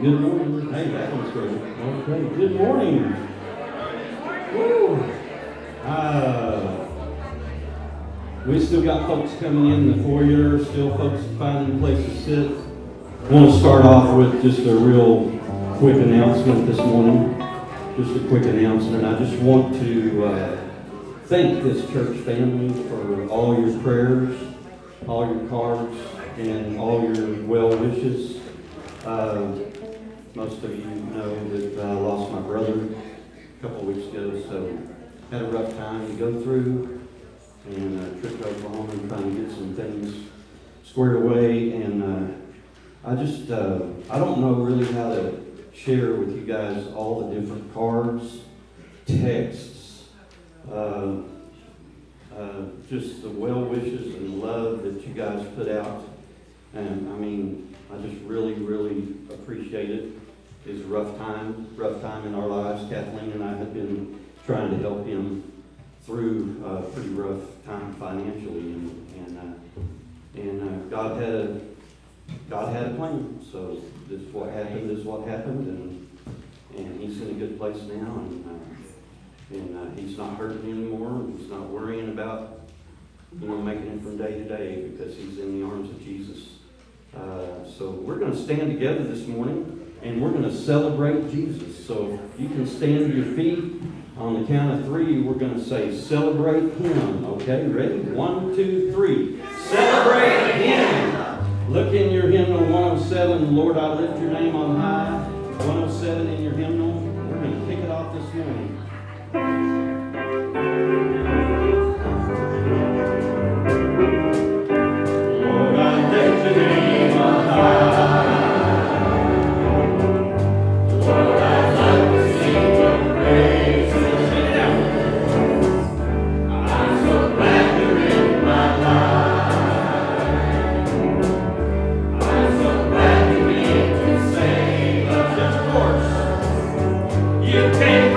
Good morning. Hey, that one's great. Okay, good morning. Woo. Uh, we still got folks coming in the foyer, still folks finding place to sit. I want to start off with just a real quick announcement this morning. Just a quick announcement. I just want to uh, thank this church family for all your prayers, all your cards, and all your well wishes. Uh, most of you know that I lost my brother a couple of weeks ago, so had a rough time to go through and uh, trip to Oklahoma and trying to get some things squared away. And uh, I just, uh, I don't know really how to share with you guys all the different cards, texts, uh, uh, just the well wishes and love that you guys put out. And I mean, I just really, really appreciate it. It's a rough time, rough time in our lives. Kathleen and I have been trying to help him through a pretty rough time financially, and and, uh, and uh, God had a God had a plan. So this is what happened. This is what happened, and and he's in a good place now, and uh, and uh, he's not hurting anymore. And he's not worrying about you know making it from day to day because he's in the arms of Jesus. Uh, so we're going to stand together this morning and we're going to celebrate Jesus. So you can stand your feet. On the count of three, we're going to say, Celebrate Him. Okay, ready? One, two, three. Celebrate Him. Look in your hymnal 107, Lord, I lift your name on high. 107 in your hymnal. We're going to kick it off this morning. You came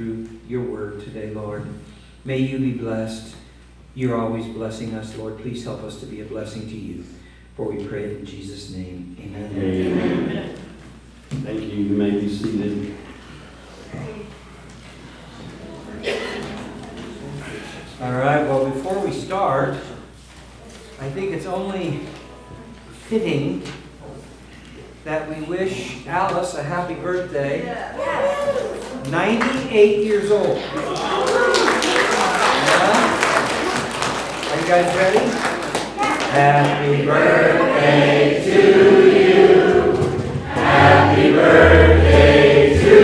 through your word today, Lord. May you be blessed. You're always blessing us, Lord. Please help us to be a blessing to you. For we pray in Jesus' name. Amen. Amen. Thank you. You may be seated. All right, well, before we start, I think it's only fitting that we wish Alice a happy birthday. 98 years old. Yeah? Are you guys ready? Happy birthday to you. Happy birthday to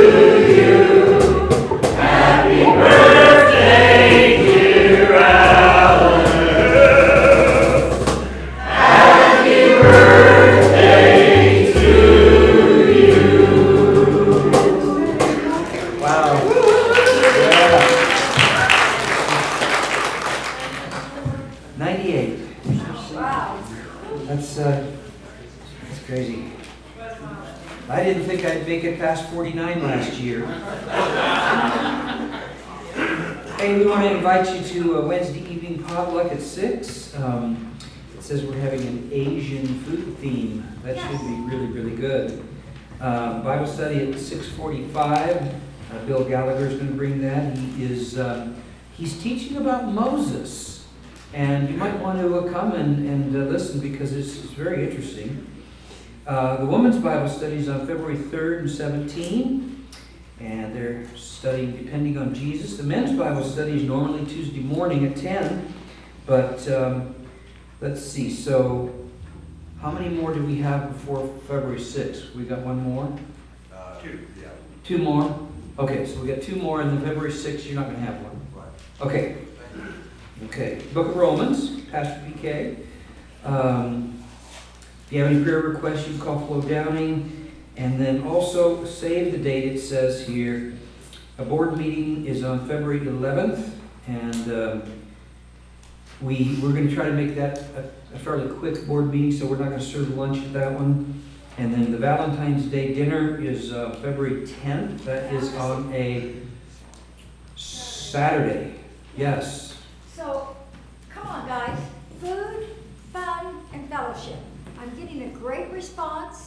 you. Invite you to a Wednesday evening potluck at 6. Um, it says we're having an Asian food theme. That should be really, really good. Um, Bible study at 6:45. Uh, Bill Gallagher is going to bring that. He is um, he's teaching about Moses, and you might want to uh, come and, and uh, listen because it's, it's very interesting. Uh, the women's Bible study is on February 3rd and 17, and they're studying depending on Jesus. The men's Bible study is normally Tuesday morning at 10, but um, let's see. So, how many more do we have before February 6th? We got one more. Uh, two, yeah. Two more? Okay, so we got two more, and then February 6th, you're not going to have one. Right. Okay. Okay. Book of Romans, Pastor PK. Um, if you have any prayer requests, you can call Flo Downing. And then also save the date. It says here, a board meeting is on February 11th, and um, we we're going to try to make that a, a fairly quick board meeting, so we're not going to serve lunch at that one. And then the Valentine's Day dinner is uh, February 10th. That is on a Saturday. Yes. So, come on, guys. Food, fun, and fellowship. I'm getting a great response.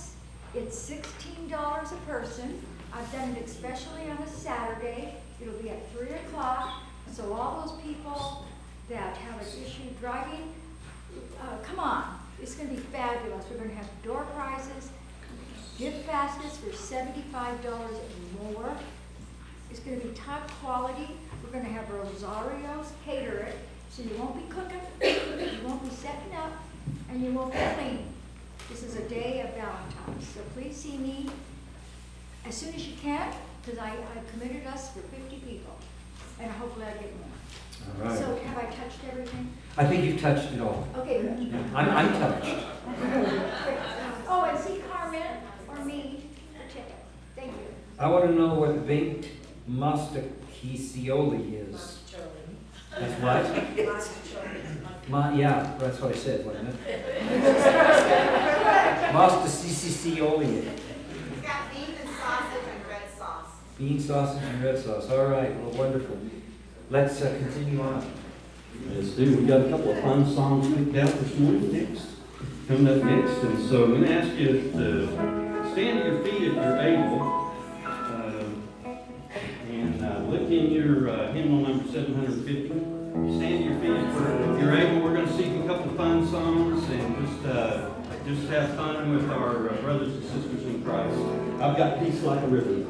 It's sixteen dollars a person. I've done it especially on a Saturday. It'll be at three o'clock. So all those people that have an issue driving, uh, come on. It's gonna be fabulous. We're gonna have door prizes, gift baskets for seventy-five dollars and more. It's gonna be top quality. We're gonna have rosarios, cater it, so you won't be cooking, you won't be setting up, and you won't be cleaning. This is a day of Valentine's, so please see me as soon as you can, because I, I committed us for fifty people, and hopefully I get more. All right. So have I touched everything? I think you've touched it all. Okay, good. Yeah, I'm, I'm touched. Oh, and see Carmen or me for tickets. Thank you. I want to know what baked mostaccioli is. That's what? Ma, yeah, that's what I said, wasn't it? Mostaccioli. It's got beef and sausage and red sauce. Bean sausage and red sauce. All right, well, wonderful. Let's uh, continue on. Let's do. We got a couple of fun songs picked out this morning next. Coming up next, and so I'm going to ask you to stand to your feet if you're able, uh, and uh, look in your uh, hymnal number 750. Just have fun with our uh, brothers and sisters in Christ. I've got peace like a river.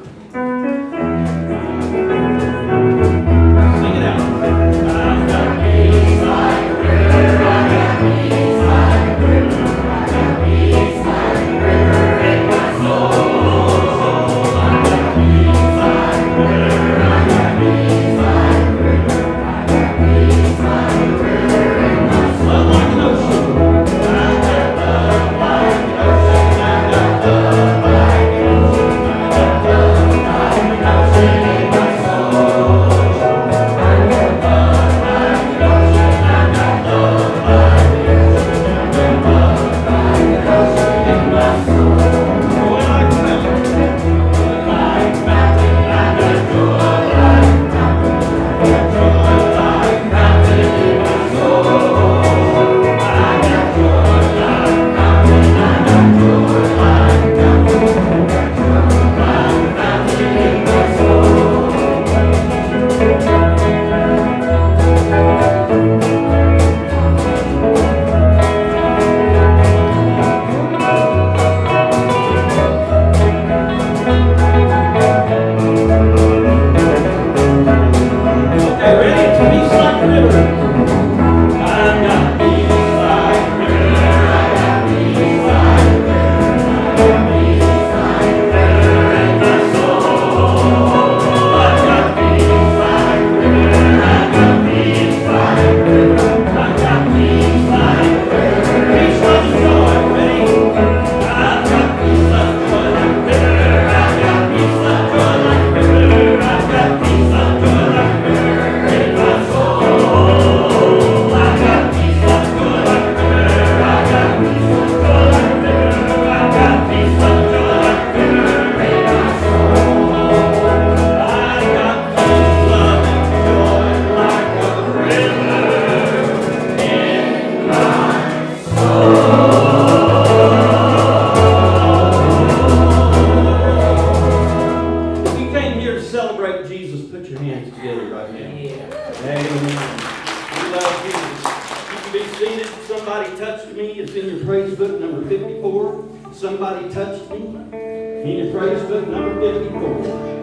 here to celebrate Jesus, put your hands together right now. Amen. We love Jesus. You can be seated. Somebody touched me. It's in your praise book, number 54. Somebody touched me. In your praise book, number 54.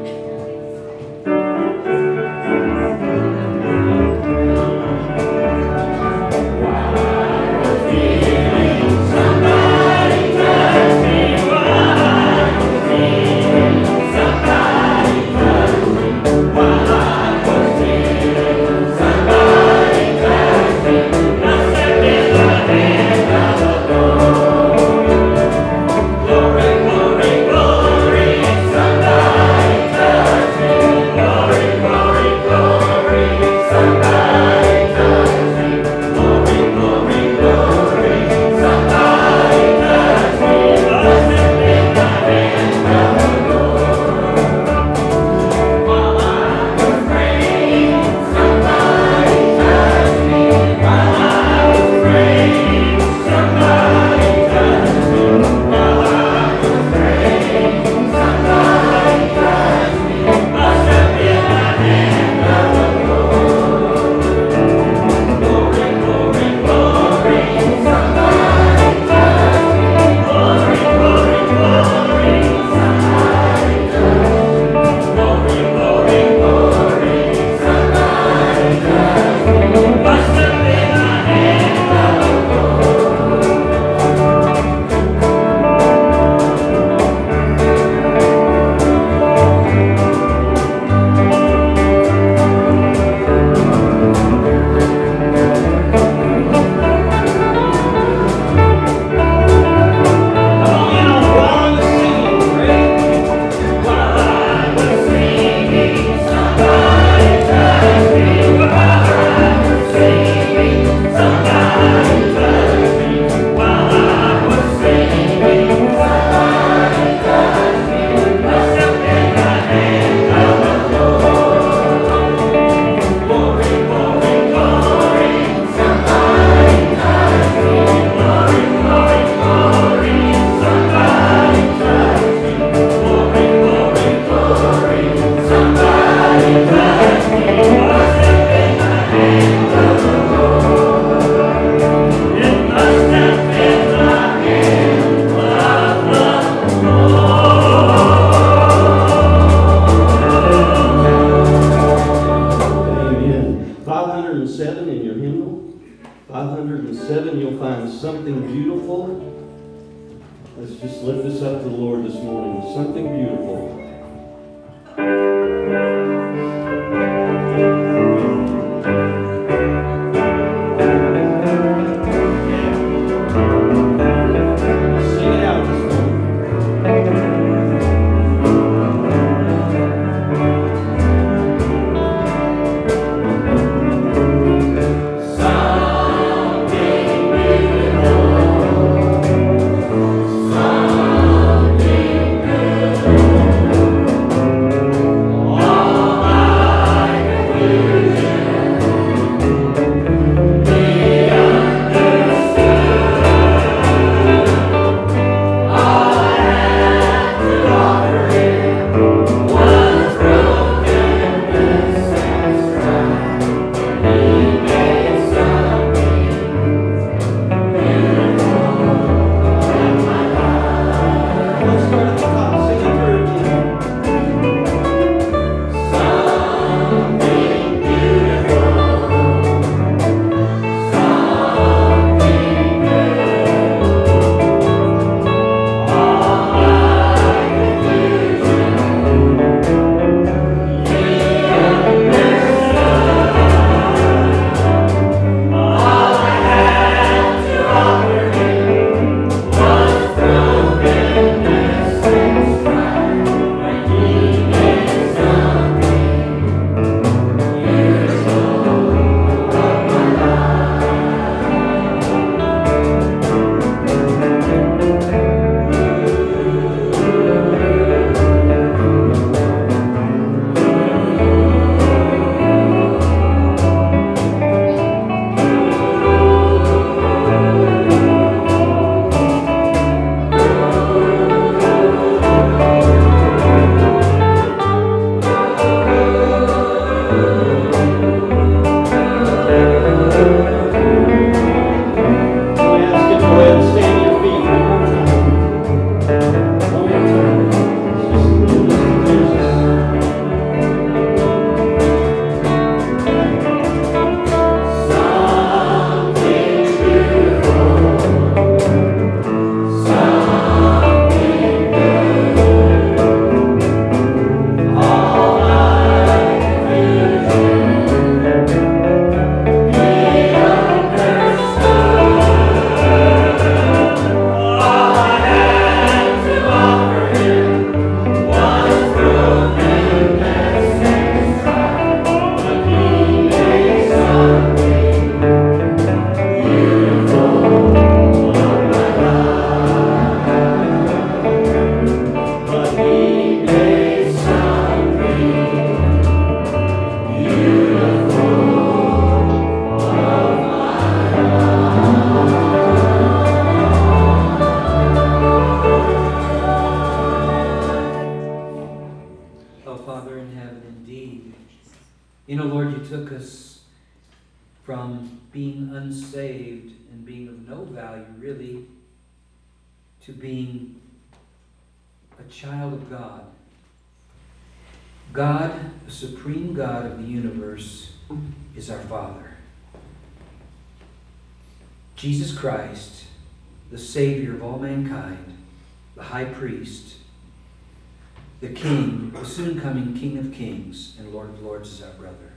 Kings and Lord of Lords is our brother.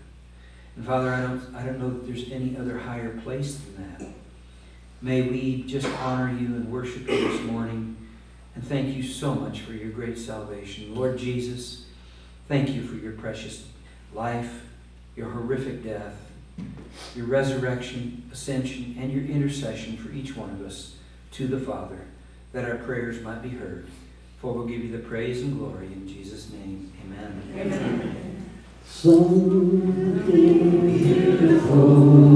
And Father, I don't, I don't know that there's any other higher place than that. May we just honor you and worship you this morning. And thank you so much for your great salvation. Lord Jesus, thank you for your precious life, your horrific death, your resurrection, ascension, and your intercession for each one of us to the Father, that our prayers might be heard. For we'll give you the praise and glory in Jesus' name. Amen. Amen. Something beautiful,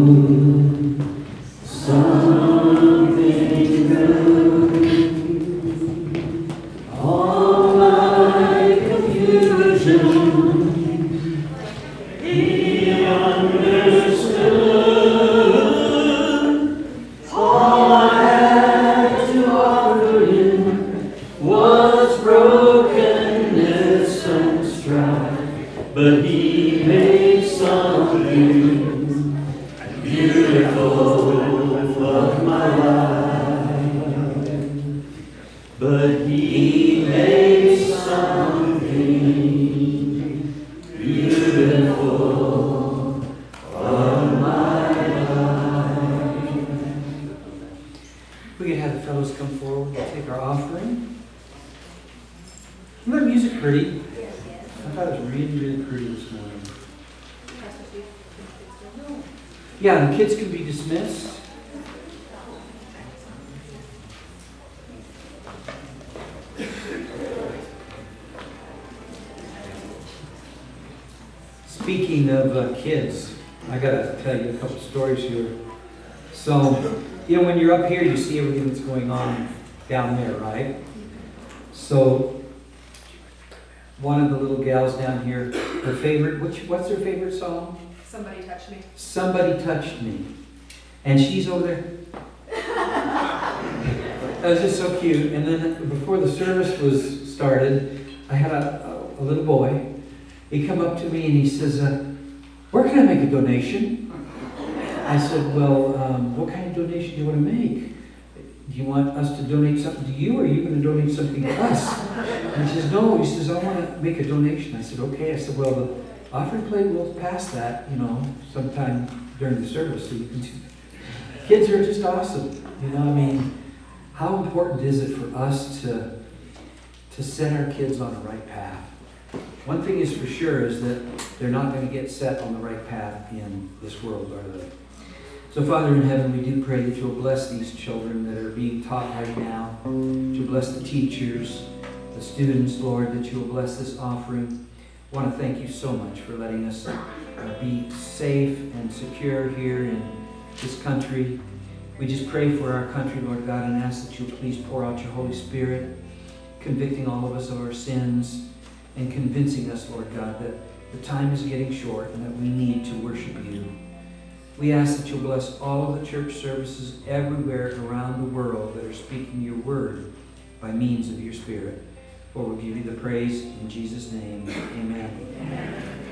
you know, sometime during the service, so you can." do that." Kids are just awesome. You know, I mean, how important is it for us to to set our kids on the right path? One thing is for sure is that they're not going to get set on the right path in this world, are they? So, Father in heaven, we do pray that you'll bless these children that are being taught right now. That you'll bless the teachers, the students, Lord, that you'll bless this offering. Want to thank you so much for letting us uh, be safe and secure here in this country. We just pray for our country, Lord God, and ask that you'll please pour out your Holy Spirit, convicting all of us of our sins and convincing us, Lord God, that the time is getting short and that we need to worship you. We ask that you'll bless all of the church services everywhere around the world that are speaking your word by means of your Spirit. For we'll give you the praise in Jesus' name. Amen. Thank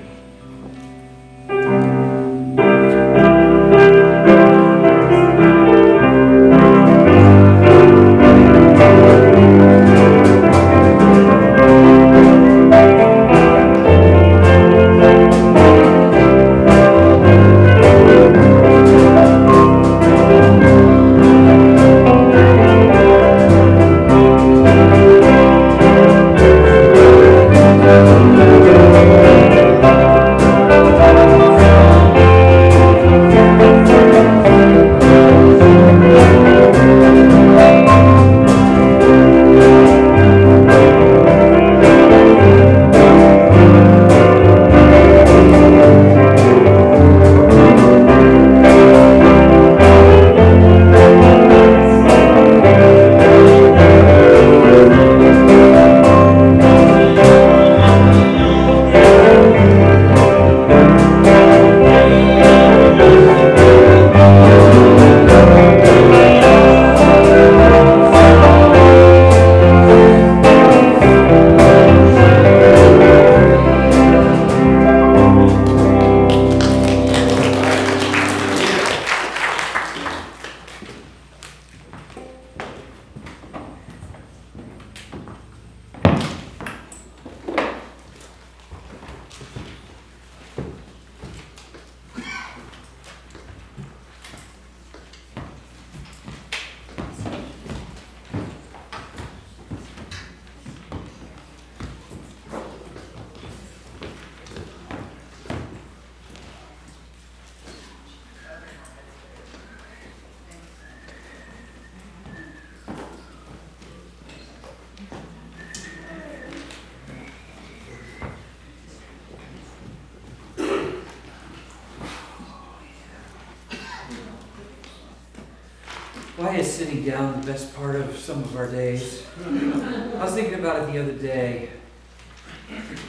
Why is sitting down the best part of some of our days? I was thinking about it the other day.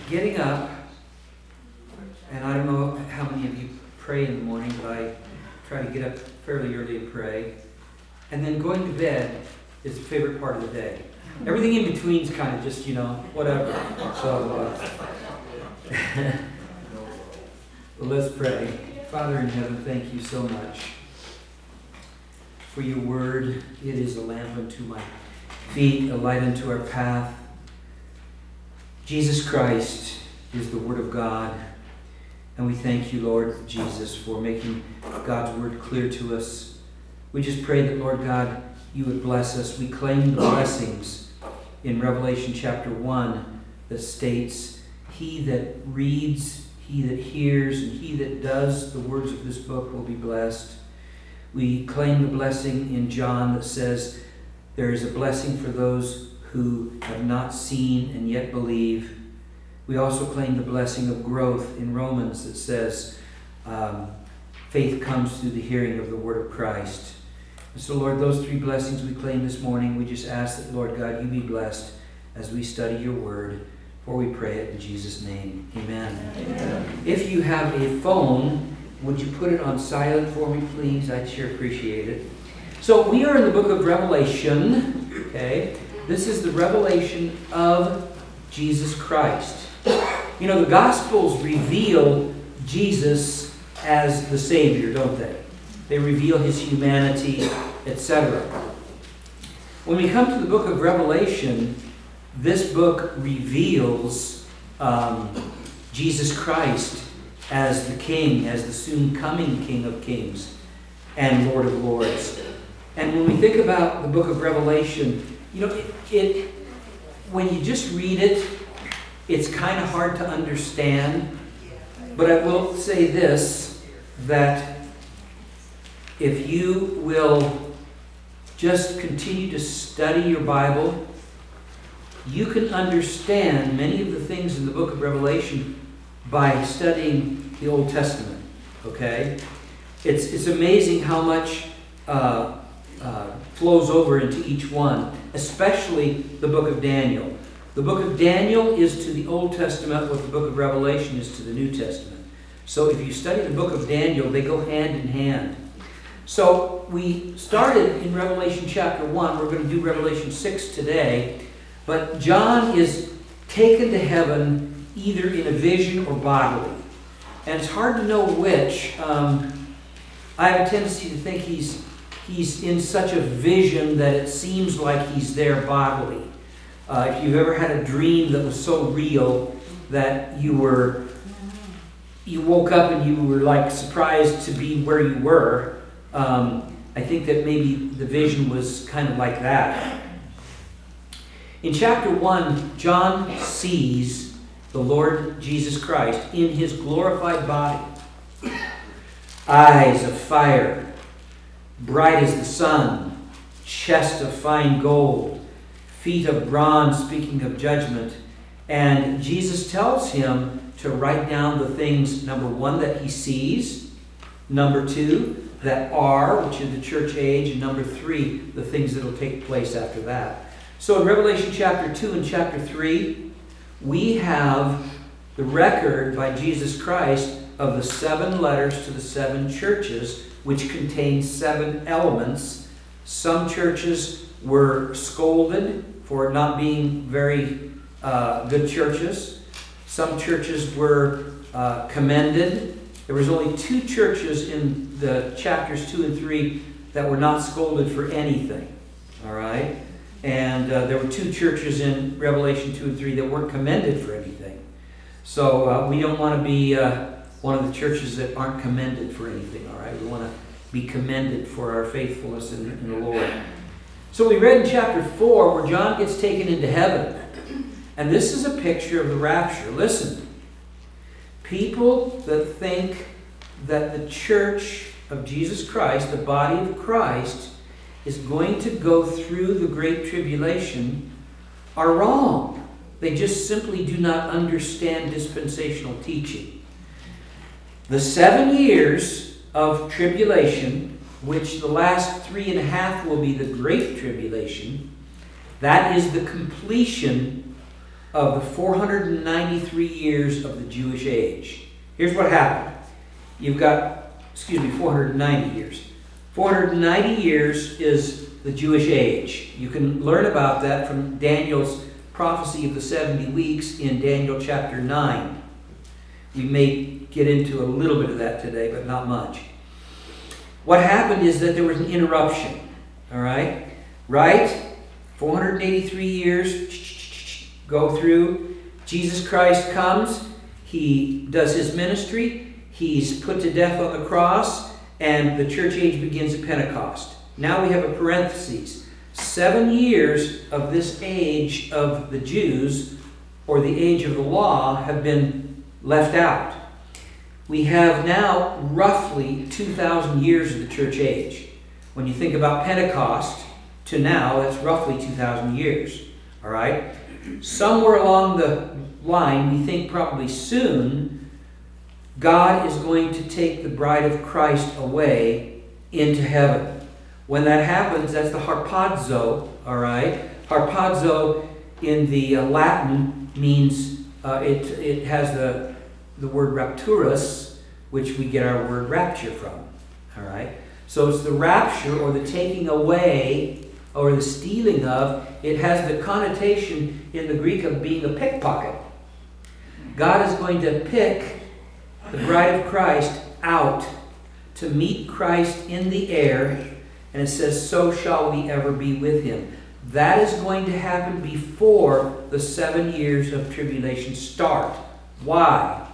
Getting up, and I don't know how many of you pray in the morning, but I try to get up fairly early and pray. And then going to bed is the favorite part of the day. Everything in between is kind of just, you know, whatever. So, uh, let's pray. Father in heaven, thank you so much for your word. It is a lamp unto my feet, a light unto our path. Jesus Christ is the Word of God. And we thank you, Lord Jesus, for making God's Word clear to us. We just pray that, Lord God, you would bless us. We claim the blessings in Revelation chapter 1 that states, He that reads, he that hears, and he that does the words of this book will be blessed. We claim the blessing in John that says, There is a blessing for those who have not seen and yet believe. We also claim the blessing of growth in Romans that says, um, Faith comes through the hearing of the word of Christ. And so, Lord, those three blessings we claim this morning, we just ask that, Lord God, you be blessed as we study your word. For we pray it in Jesus' name. Amen. Amen. If you have a phone, would you put it on silent for me, please? I'd sure appreciate it. So we are in the book of Revelation. Okay, this is the revelation of Jesus Christ. You know, the Gospels reveal Jesus as the Savior, don't they? They reveal his humanity, etc. When we come to the book of Revelation, this book reveals um, Jesus Christ as the King, as the soon coming King of Kings and Lord of Lords. And when we think about the book of Revelation, you know, it, it when you just read it, it's kind of hard to understand. But I will say this that if you will just continue to study your Bible, you can understand many of the things in the book of Revelation by studying the Old Testament. Okay? It's, it's amazing how much uh, uh, flows over into each one, especially the book of Daniel. The book of Daniel is to the Old Testament what the book of Revelation is to the New Testament. So if you study the book of Daniel, they go hand in hand. So we started in Revelation chapter 1. We're going to do Revelation 6 today. But John is taken to heaven either in a vision or bodily. And it's hard to know which. Um, I have a tendency to think he's, he's in such a vision that it seems like he's there bodily. Uh, if you've ever had a dream that was so real that you were you woke up and you were like surprised to be where you were, um, I think that maybe the vision was kind of like that. In chapter 1, John sees the Lord Jesus Christ in his glorified body. Eyes of fire, bright as the sun, chest of fine gold, feet of bronze, speaking of judgment. And Jesus tells him to write down the things, number one, that he sees, number two, that are, which is the church age, and number three, the things that will take place after that. So in Revelation chapter 2 and chapter 3, we have the record by Jesus Christ of the seven letters to the seven churches, which contain seven elements. Some churches were scolded for not being very uh, good churches. Some churches were uh, commended. There was only two churches in the chapters 2 and 3 that were not scolded for anything. All right? And uh, there were two churches in Revelation 2 and 3 that weren't commended for anything. So uh, we don't want to be uh, one of the churches that aren't commended for anything, all right? We want to be commended for our faithfulness in, in the Lord. So we read in chapter 4 where John gets taken into heaven. And this is a picture of the rapture. Listen. People that think that the church of Jesus Christ, the body of Christ, is going to go through the Great Tribulation are wrong. They just simply do not understand dispensational teaching. The seven years of tribulation which the last three and a half will be the Great Tribulation, that is the completion of the 493 years of the Jewish age. Here's what happened. You've got, excuse me, 490 years. 490 years is the Jewish age. You can learn about that from Daniel's prophecy of the 70 weeks in Daniel chapter 9. We may get into a little bit of that today, but not much. What happened is that there was an interruption. All right? Right? 483 years go through. Jesus Christ comes. He does his ministry. He's put to death on the cross. And the church age begins at Pentecost. Now we have a parenthesis. Seven years of this age of the Jews, or the age of the law, have been left out. We have now roughly 2,000 years of the church age. When you think about Pentecost to now, that's roughly 2,000 years. All right? Somewhere along the line, we think probably soon, God is going to take the bride of Christ away into heaven. When that happens, that's the harpazo, all right? Harpazo in the uh, Latin means uh, it, it has the, the word rapturus, which we get our word rapture from, all right? So it's the rapture or the taking away or the stealing of. It has the connotation in the Greek of being a pickpocket. God is going to pick the bride of Christ out to meet Christ in the air and it says, So shall we ever be with him. That is going to happen before the seven years of tribulation start. Why?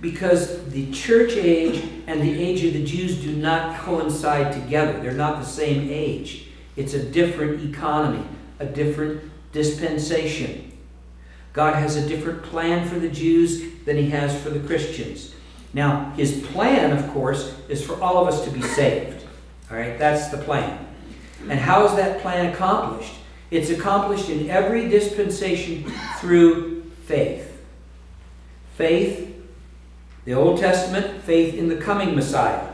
Because the church age and the age of the Jews do not coincide together. They're not the same age. It's a different economy, a different dispensation. God has a different plan for the Jews than he has for the Christians. Now, his plan, of course, is for all of us to be saved. All right, that's the plan. And how is that plan accomplished? It's accomplished in every dispensation through faith. Faith, the Old Testament, faith in the coming Messiah.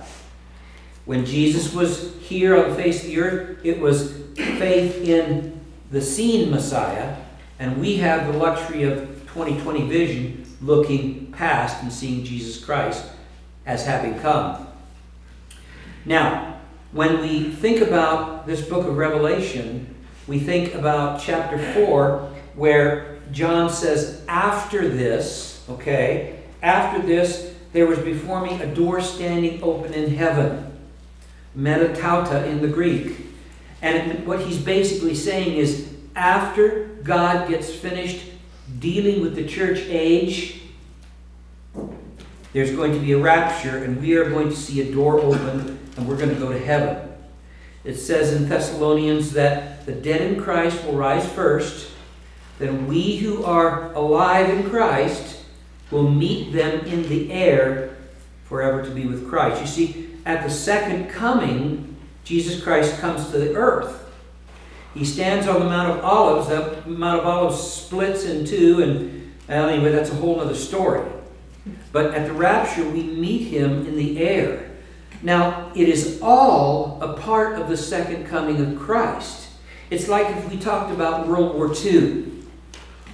When Jesus was here on the face of the earth, it was faith in the seen Messiah, and we have the luxury of 2020 vision looking past and seeing Jesus Christ as having come. Now, when we think about this book of Revelation, we think about chapter 4, where John says, After this, okay, after this, there was before me a door standing open in heaven. Metatauta in the Greek. And what he's basically saying is, after God gets finished dealing with the church age, there's going to be a rapture, and we are going to see a door open and we're going to go to heaven. It says in Thessalonians that the dead in Christ will rise first, then we who are alive in Christ will meet them in the air forever to be with Christ. You see, at the second coming, Jesus Christ comes to the earth. He stands on the Mount of Olives. The Mount of Olives splits in two, and anyway, that's a whole other story. But at the rapture, we meet him in the air. Now, it is all a part of the second coming of Christ. It's like if we talked about World War II.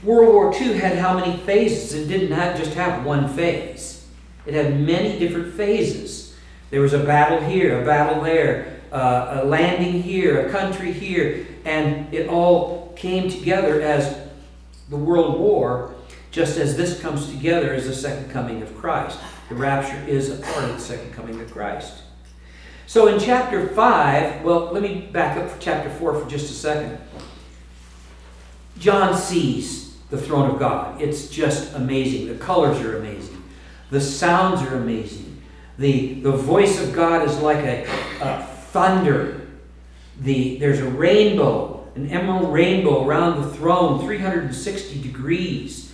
World War II had how many phases? It didn't have, just have one phase, it had many different phases. There was a battle here, a battle there, uh, a landing here, a country here, and it all came together as the World War, just as this comes together as the second coming of Christ. The rapture is a part of the second coming of Christ. So in chapter 5, well, let me back up for chapter 4 for just a second. John sees the throne of God. It's just amazing. The colors are amazing. The sounds are amazing. The, the voice of God is like a, a thunder. The, there's a rainbow, an emerald rainbow around the throne, 360 degrees.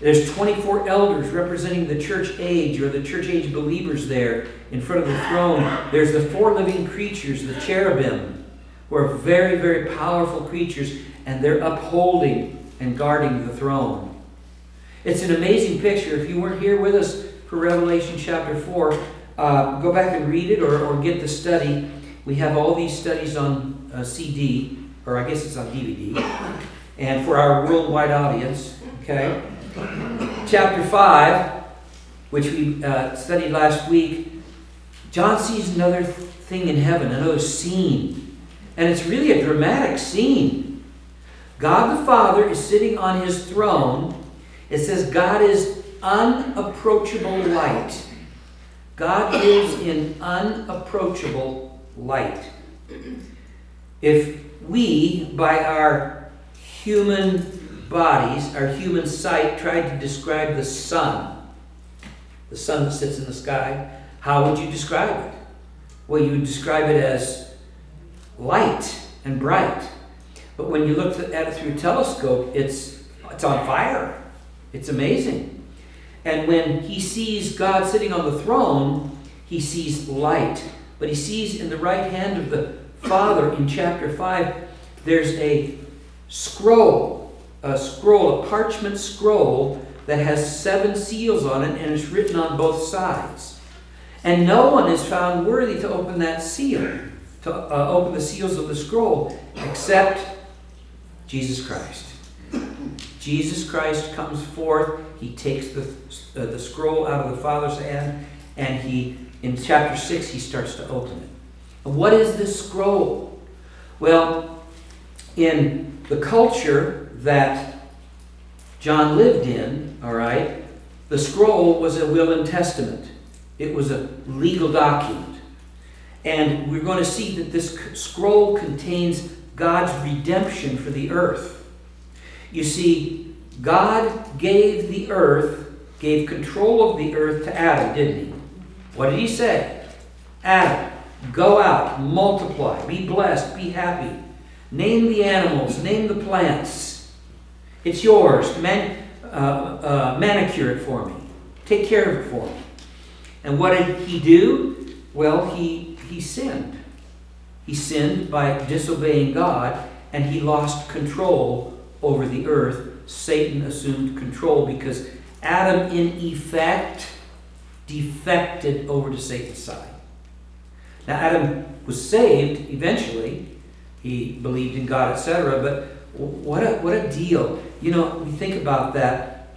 There's 24 elders representing the church age or the church age believers there in front of the throne. There's the four living creatures, the cherubim, who are very, very powerful creatures, and they're upholding and guarding the throne. It's an amazing picture. If you weren't here with us for Revelation chapter 4, uh, go back and read it or, or get the study. We have all these studies on uh, CD, or I guess it's on DVD, and for our worldwide audience, okay? Chapter 5, which we uh, studied last week, John sees another thing in heaven, another scene. And it's really a dramatic scene. God the Father is sitting on his throne. It says God is unapproachable light. God lives in unapproachable light. If we, by our human bodies, our human sight, tried to describe the sun, the sun that sits in the sky, how would you describe it? Well, you would describe it as light and bright. But when you look at it through telescope, it's, it's on fire. It's amazing. And when he sees God sitting on the throne, he sees light. But he sees in the right hand of the Father in chapter 5, there's a scroll, a scroll, a parchment scroll that has seven seals on it and it's written on both sides. And no one is found worthy to open that seal, to uh, open the seals of the scroll, except Jesus Christ. Jesus Christ comes forth. He takes the, uh, the scroll out of the Father's hand, and he, in chapter 6, he starts to open it. And what is this scroll? Well, in the culture that John lived in, all right, the scroll was a will and testament. It was a legal document. And we're going to see that this scroll contains God's redemption for the earth. You see, God gave the earth, gave control of the earth to Adam, didn't he? What did he say? Adam, go out, multiply, be blessed, be happy. Name the animals, name the plants. It's yours. Man, uh, uh, manicure it for me. Take care of it for me. And what did he do? Well, he, he sinned. He sinned by disobeying God, and he lost control over the earth. Satan assumed control because Adam, in effect, defected over to Satan's side. Now, Adam was saved eventually. He believed in God, etc. But what a, what a deal. You know, we think about that.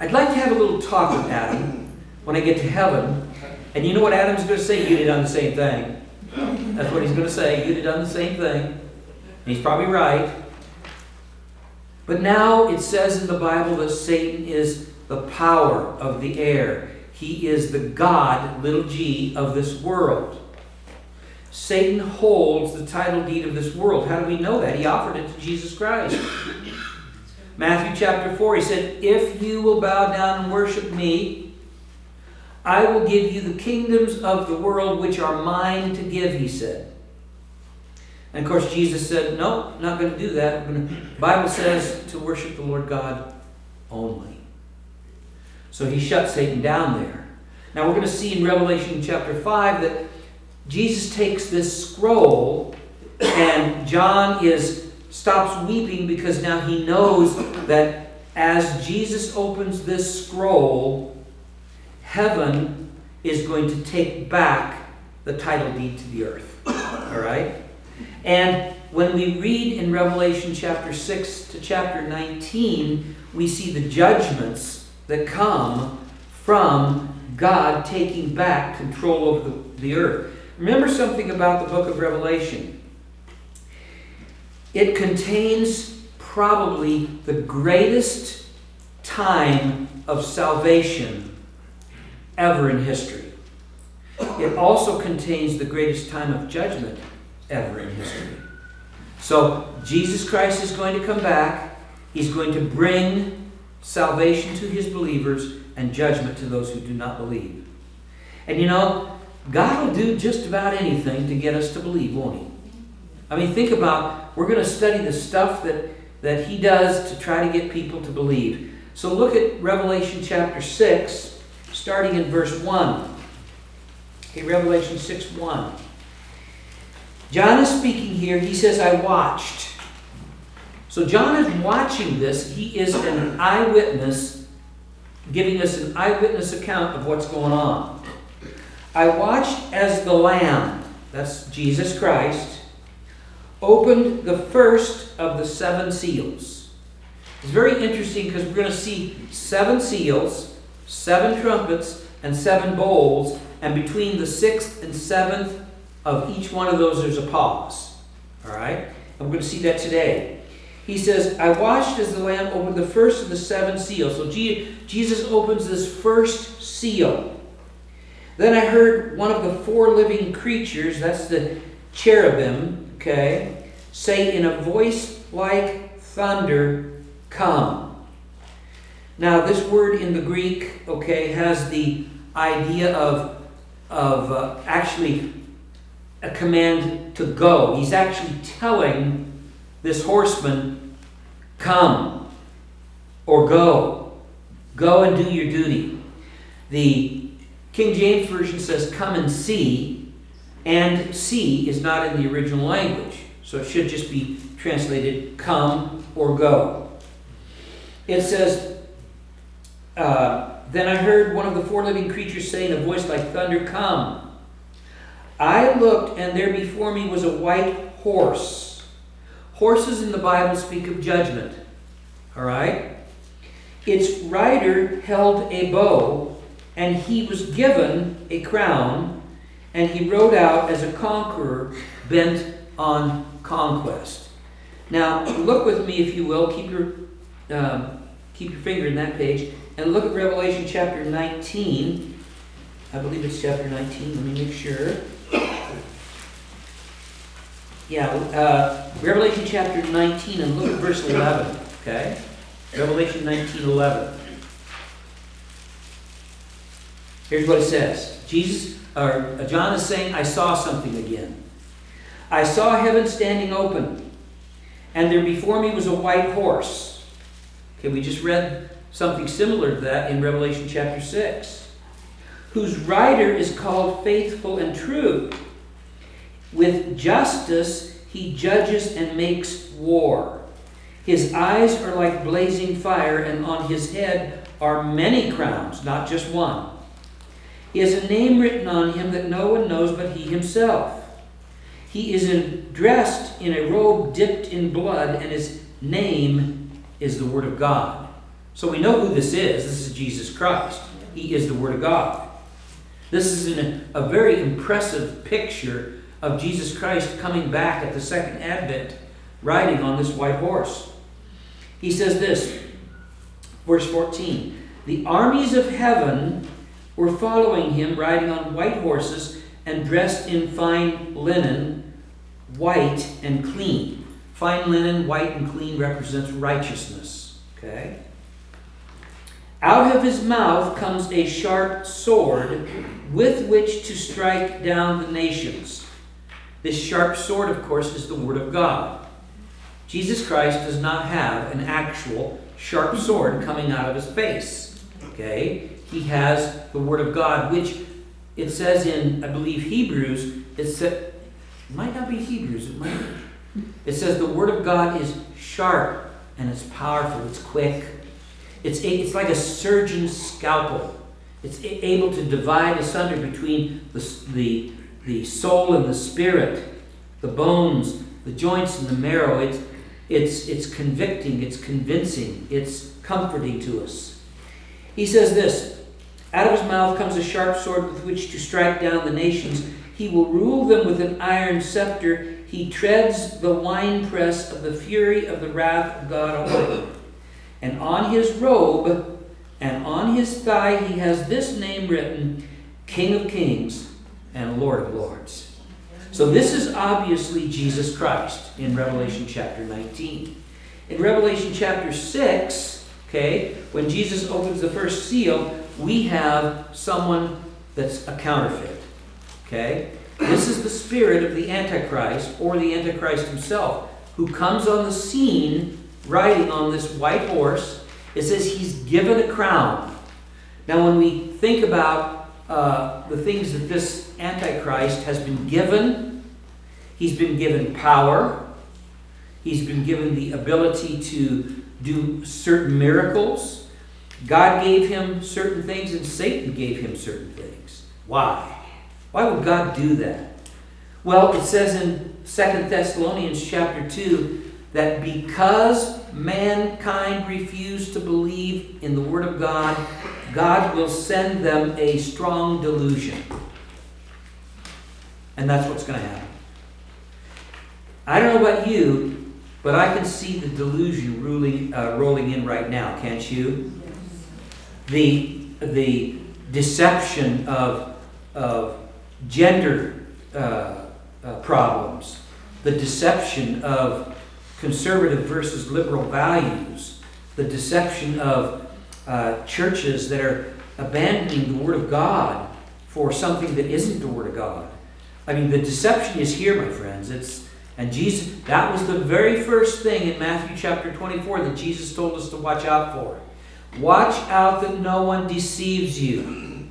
I'd like to have a little talk with Adam when I get to heaven. And you know what Adam's going to say? You'd have done the same thing. That's what he's going to say. You'd have done the same thing. And he's probably right. But now it says in the Bible that Satan is the power of the air. He is the God, little g, of this world. Satan holds the title deed of this world. How do we know that? He offered it to Jesus Christ. Matthew chapter 4, he said, If you will bow down and worship me, I will give you the kingdoms of the world which are mine to give, he said. And of course, Jesus said, No, not going to do that. The Bible says to worship the Lord God only. So he shut Satan down there. Now we're going to see in Revelation chapter 5 that Jesus takes this scroll and John is stops weeping because now he knows that as Jesus opens this scroll, heaven is going to take back the title deed to the earth. All right? And when we read in Revelation chapter 6 to chapter 19, we see the judgments that come from God taking back control over the, the earth. Remember something about the book of Revelation. It contains probably the greatest time of salvation ever in history. It also contains the greatest time of judgment ever in history. So, Jesus Christ is going to come back. He's going to bring salvation to his believers and judgment to those who do not believe. And you know, God will do just about anything to get us to believe, won't he? I mean, think about we're going to study the stuff that, that he does to try to get people to believe. So look at Revelation chapter 6, starting in verse 1. Okay, Revelation 6 1. John is speaking here. He says, I watched. So John is watching this. He is an eyewitness, giving us an eyewitness account of what's going on. I watched as the Lamb. that's Jesus Christ, opened the first of the seven seals. It's very interesting because we're going to see seven seals, seven trumpets, and seven bowls, and between the sixth and seventh of each one of those, there's a pause. All right? And we're going to see that today. He says, I watched as the Lamb opened the first of the seven seals. So Jesus opens this first seal. Then I heard one of the four living creatures, that's the cherubim, okay, say in a voice like thunder, Come. Now, this word in the Greek, okay, has the idea of, of uh, actually a command to go. He's actually telling this horseman, Come or go. Go and do your duty. The King James Version says, Come and see, and see is not in the original language. So it should just be translated, Come or go. It says, uh, Then I heard one of the four living creatures say in a voice like thunder, Come. I looked, and there before me was a white horse. Horses in the Bible speak of judgment. All right? Its rider held a bow, and he was given a crown, and he rode out as a conqueror bent on conquest. Now, look with me, if you will. Keep your um, keep your finger in that page and look at Revelation chapter 19. I believe it's chapter 19. Let me make sure. Yeah, uh, Revelation chapter 19 and look at verse 11. Okay? Revelation 19 11. Here's what it says Jesus, or uh, John is saying, I saw something again. I saw heaven standing open, and there before me was a white horse. Okay, we just read something similar to that in Revelation chapter 6. Whose rider is called faithful and true. With justice he judges and makes war. His eyes are like blazing fire, and on his head are many crowns, not just one. He has a name written on him that no one knows but he himself. He is in, dressed in a robe dipped in blood, and his name is the Word of God. So we know who this is. This is Jesus Christ. He is the Word of God. This is an, a very impressive picture of Jesus Christ coming back at the second advent, riding on this white horse. He says this, verse 14 The armies of heaven were following him, riding on white horses and dressed in fine linen, white and clean. Fine linen, white and clean represents righteousness. Okay? Out of his mouth comes a sharp sword with which to strike down the nations. This sharp sword, of course, is the Word of God. Jesus Christ does not have an actual sharp sword coming out of his face. Okay? He has the Word of God, which it says in, I believe, Hebrews, it, said, it might not be Hebrews, it might be. It says the Word of God is sharp and it's powerful, it's quick. It's, it's like a surgeon's scalpel. It's able to divide asunder between the, the, the soul and the spirit, the bones, the joints and the marrow. It's, it's, it's convicting, it's convincing, it's comforting to us. He says this Out of his mouth comes a sharp sword with which to strike down the nations. He will rule them with an iron scepter. He treads the winepress of the fury of the wrath of God Almighty. And on his robe and on his thigh he has this name written King of Kings and Lord of Lords. So this is obviously Jesus Christ in Revelation chapter 19. In Revelation chapter 6, okay, when Jesus opens the first seal, we have someone that's a counterfeit. Okay? This is the spirit of the Antichrist or the Antichrist himself who comes on the scene riding on this white horse. It says he's given a crown. Now, when we think about uh, the things that this Antichrist has been given, he's been given power, he's been given the ability to do certain miracles. God gave him certain things, and Satan gave him certain things. Why? Why would God do that? Well, it says in Second Thessalonians chapter 2 that because mankind refused to believe in the Word of God, God will send them a strong delusion. And that's what's going to happen. I don't know about you, but I can see the delusion ruling, uh, rolling in right now, can't you? The, the deception of, of gender uh, uh, problems, the deception of conservative versus liberal values, the deception of uh, churches that are abandoning the Word of God for something that isn't the Word of God. I mean, the deception is here, my friends. It's and Jesus, that was the very first thing in Matthew chapter 24 that Jesus told us to watch out for. Watch out that no one deceives you.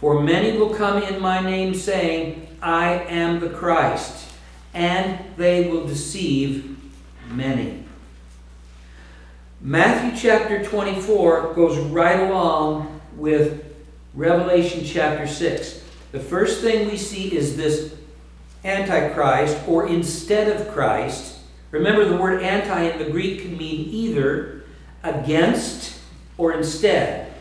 For many will come in my name saying, I am the Christ, and they will deceive many. Matthew chapter 24 goes right along with Revelation chapter 6. The first thing we see is this Antichrist or instead of Christ. Remember, the word anti in the Greek can mean either against or instead.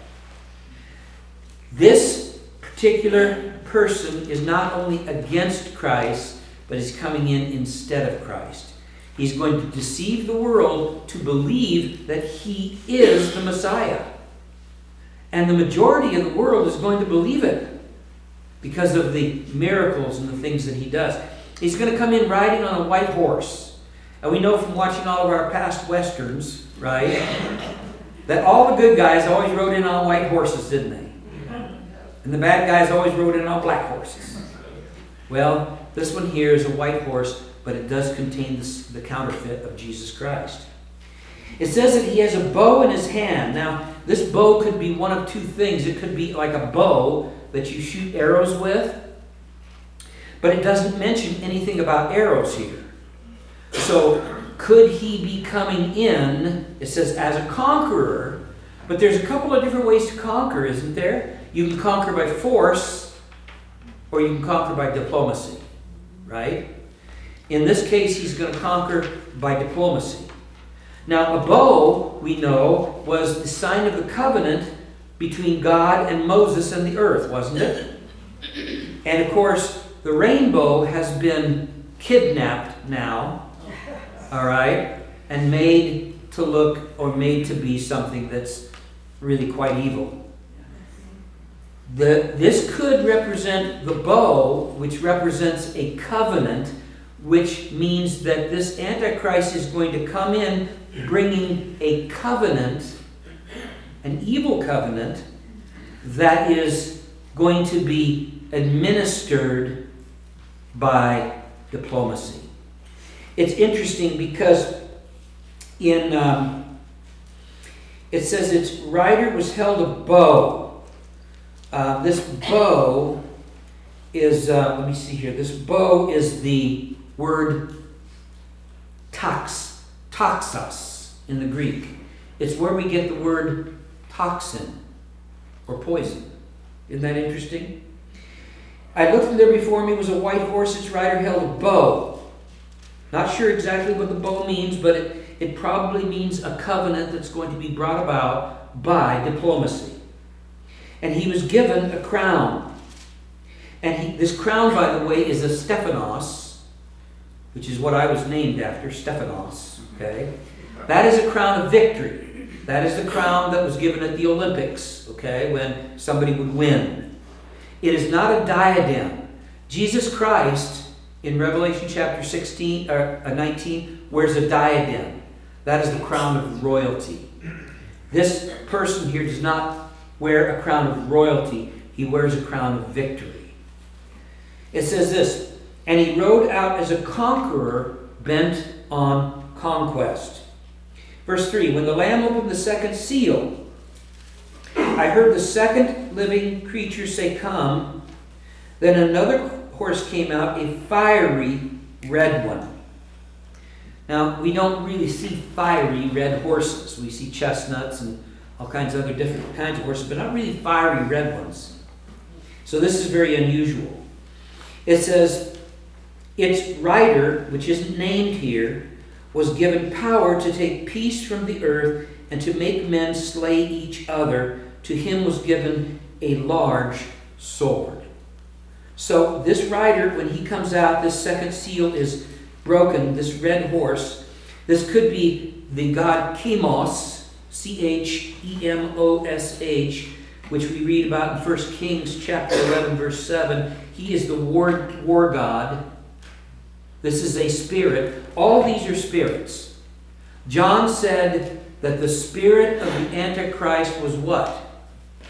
This particular person is not only against Christ, but is coming in instead of Christ. He's going to deceive the world to believe that he is the Messiah. And the majority of the world is going to believe it because of the miracles and the things that he does. He's going to come in riding on a white horse. And we know from watching all of our past westerns, right, that all the good guys always rode in on white horses, didn't they? And the bad guys always rode in on black horses. Well, this one here is a white horse, but it does contain this, the counterfeit of Jesus Christ. It says that he has a bow in his hand. Now, this bow could be one of two things. It could be like a bow that you shoot arrows with, but it doesn't mention anything about arrows here. So, could he be coming in, it says, as a conqueror, but there's a couple of different ways to conquer, isn't there? You can conquer by force, or you can conquer by diplomacy, right? In this case, he's going to conquer by diplomacy. Now, a bow, we know, was the sign of the covenant between God and Moses and the earth, wasn't it? And of course, the rainbow has been kidnapped now, all right, and made to look or made to be something that's really quite evil. The, this could represent the bow, which represents a covenant, which means that this Antichrist is going to come in bringing a covenant an evil covenant that is going to be administered by diplomacy. It's interesting because in um, it says its rider was held a bow. Uh, this bow is uh, let me see here. This bow is the word tox, toxos in the Greek. It's where we get the word toxin or poison. Isn't that interesting? I looked and there before me was a white horse, its rider held a bow. Not sure exactly what the bow means, but it, it probably means a covenant that's going to be brought about by diplomacy. And he was given a crown. And he, this crown, by the way, is a Stephanos, which is what I was named after, Stephanos. Okay? That is a crown of victory. That is the crown that was given at the Olympics, okay, when somebody would win. It is not a diadem. Jesus Christ, in Revelation chapter 16 or uh, 19, wears a diadem. That is the crown of royalty. This person here does not wear a crown of royalty, he wears a crown of victory. It says this And he rode out as a conqueror bent on conquest. Verse 3 When the Lamb opened the second seal, I heard the second living creature say, Come. Then another horse came out, a fiery red one. Now, we don't really see fiery red horses. We see chestnuts and all kinds of other different kinds of horses, but not really fiery red ones. So this is very unusual. It says, its rider, which isn't named here, was given power to take peace from the earth and to make men slay each other. To him was given a large sword. So, this rider, when he comes out, this second seal is broken, this red horse. This could be the god Chemosh, C H E M O S H, which we read about in 1 Kings chapter 11, verse 7. He is the war, war god. This is a spirit. All these are spirits. John said that the spirit of the Antichrist was what?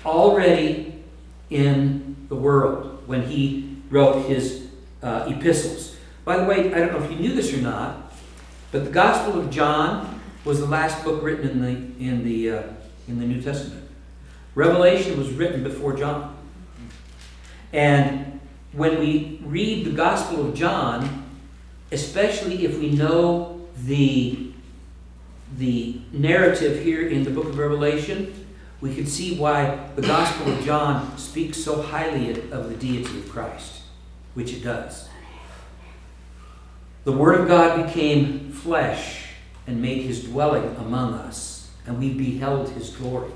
Already in the world when he wrote his uh, epistles. By the way, I don't know if you knew this or not, but the Gospel of John was the last book written in the in the uh, in the New Testament. Revelation was written before John. And when we read the Gospel of John, especially if we know the, the narrative here in the book of Revelation, we can see why the Gospel of John speaks so highly of the deity of Christ, which it does. The Word of God became flesh and made his dwelling among us, and we beheld his glory.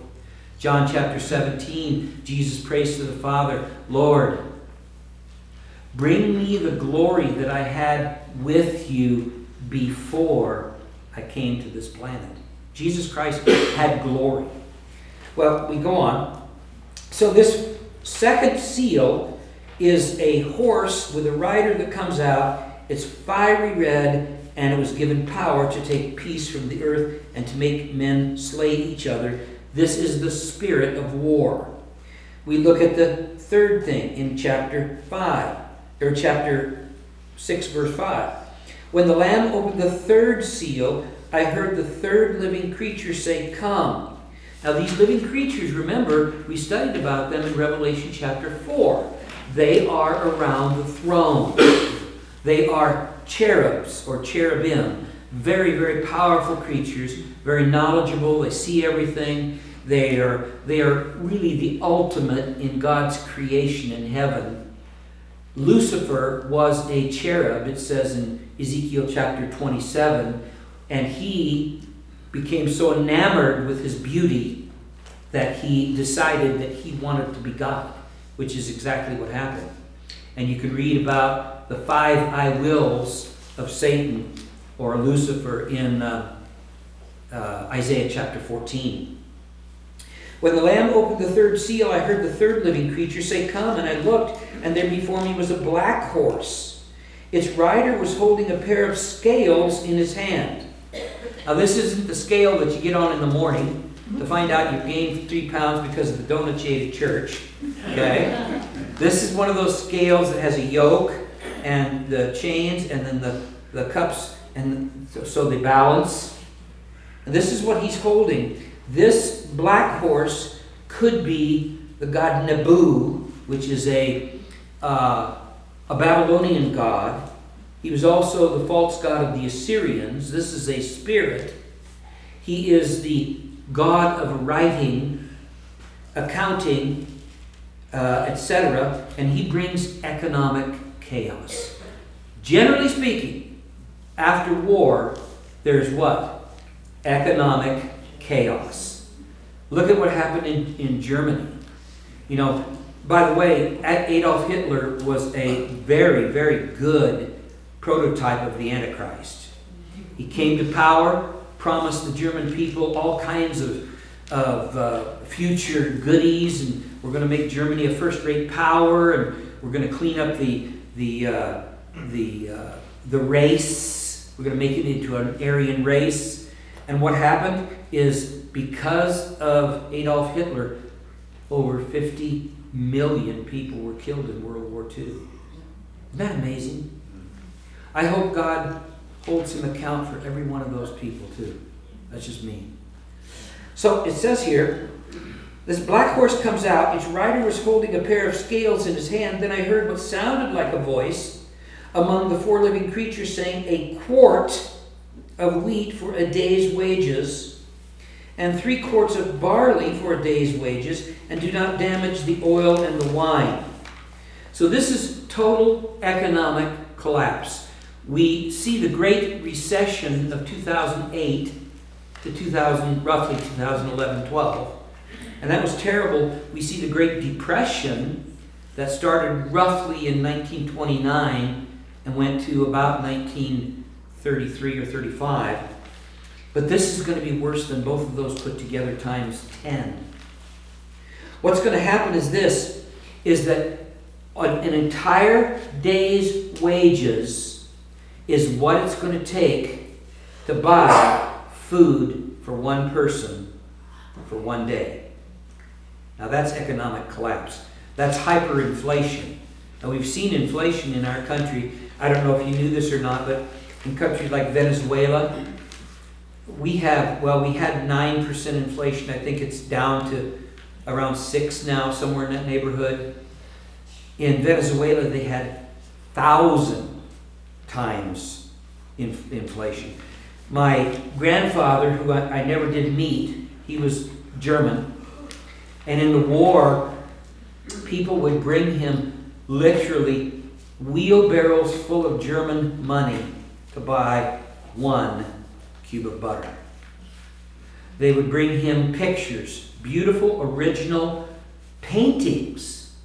John chapter 17, Jesus prays to the Father, Lord, bring me the glory that I had with you before I came to this planet. Jesus Christ had glory. Well, we go on. So, this second seal is a horse with a rider that comes out. It's fiery red, and it was given power to take peace from the earth and to make men slay each other. This is the spirit of war. We look at the third thing in chapter 5, or chapter 6, verse 5. When the Lamb opened the third seal, I heard the third living creature say, Come. Now, these living creatures, remember, we studied about them in Revelation chapter 4. They are around the throne. They are cherubs or cherubim, very, very powerful creatures, very knowledgeable. They see everything. They are, they are really the ultimate in God's creation in heaven. Lucifer was a cherub, it says in Ezekiel chapter 27, and he became so enamored with his beauty that he decided that he wanted to be God, which is exactly what happened. And you can read about the five I wills of Satan or Lucifer in uh, uh, Isaiah chapter 14. When the Lamb opened the third seal, I heard the third living creature say, Come, and I looked, and there before me was a black horse. Its rider was holding a pair of scales in his hand. Now, this isn't the scale that you get on in the morning to find out you've gained three pounds because of the donut shade at church. Okay? This is one of those scales that has a yoke and the chains and then the, the cups, and so they balance. And this is what he's holding. This black horse could be the god Nebu, which is a, uh, a Babylonian god. He was also the false god of the Assyrians. This is a spirit. He is the god of writing, accounting, uh, etc., and he brings economic chaos. Generally speaking, after war, there's what? Economic chaos. Look at what happened in, in Germany. You know, by the way, Adolf Hitler was a very, very good prototype of the Antichrist. He came to power, promised the German people all kinds of, of uh, future goodies, and we're going to make Germany a first rate power, and we're going to clean up the, the, uh, the, uh, the race. We're going to make it into an Aryan race. And what happened is because of Adolf Hitler, over 50 million people were killed in World War II. Isn't that amazing? I hope God holds him account for every one of those people, too. That's just me. So it says here this black horse comes out, its rider was holding a pair of scales in his hand. Then I heard what sounded like a voice among the four living creatures saying, A quart of wheat for a day's wages, and three quarts of barley for a day's wages, and do not damage the oil and the wine. So this is total economic collapse. We see the Great Recession of 2008 to 2000, roughly 2011 12. And that was terrible. We see the Great Depression that started roughly in 1929 and went to about 1933 or 35. But this is going to be worse than both of those put together times 10. What's going to happen is this is that an entire day's wages is what it's going to take to buy food for one person for one day. Now that's economic collapse. That's hyperinflation. Now we've seen inflation in our country. I don't know if you knew this or not, but in countries like Venezuela, we have, well, we had 9% inflation. I think it's down to around 6 now, somewhere in that neighborhood. In Venezuela, they had 1,000 times inflation. My grandfather, who I, I never did meet, he was German. And in the war, people would bring him literally wheelbarrows full of German money to buy one cube of butter. They would bring him pictures, beautiful, original paintings,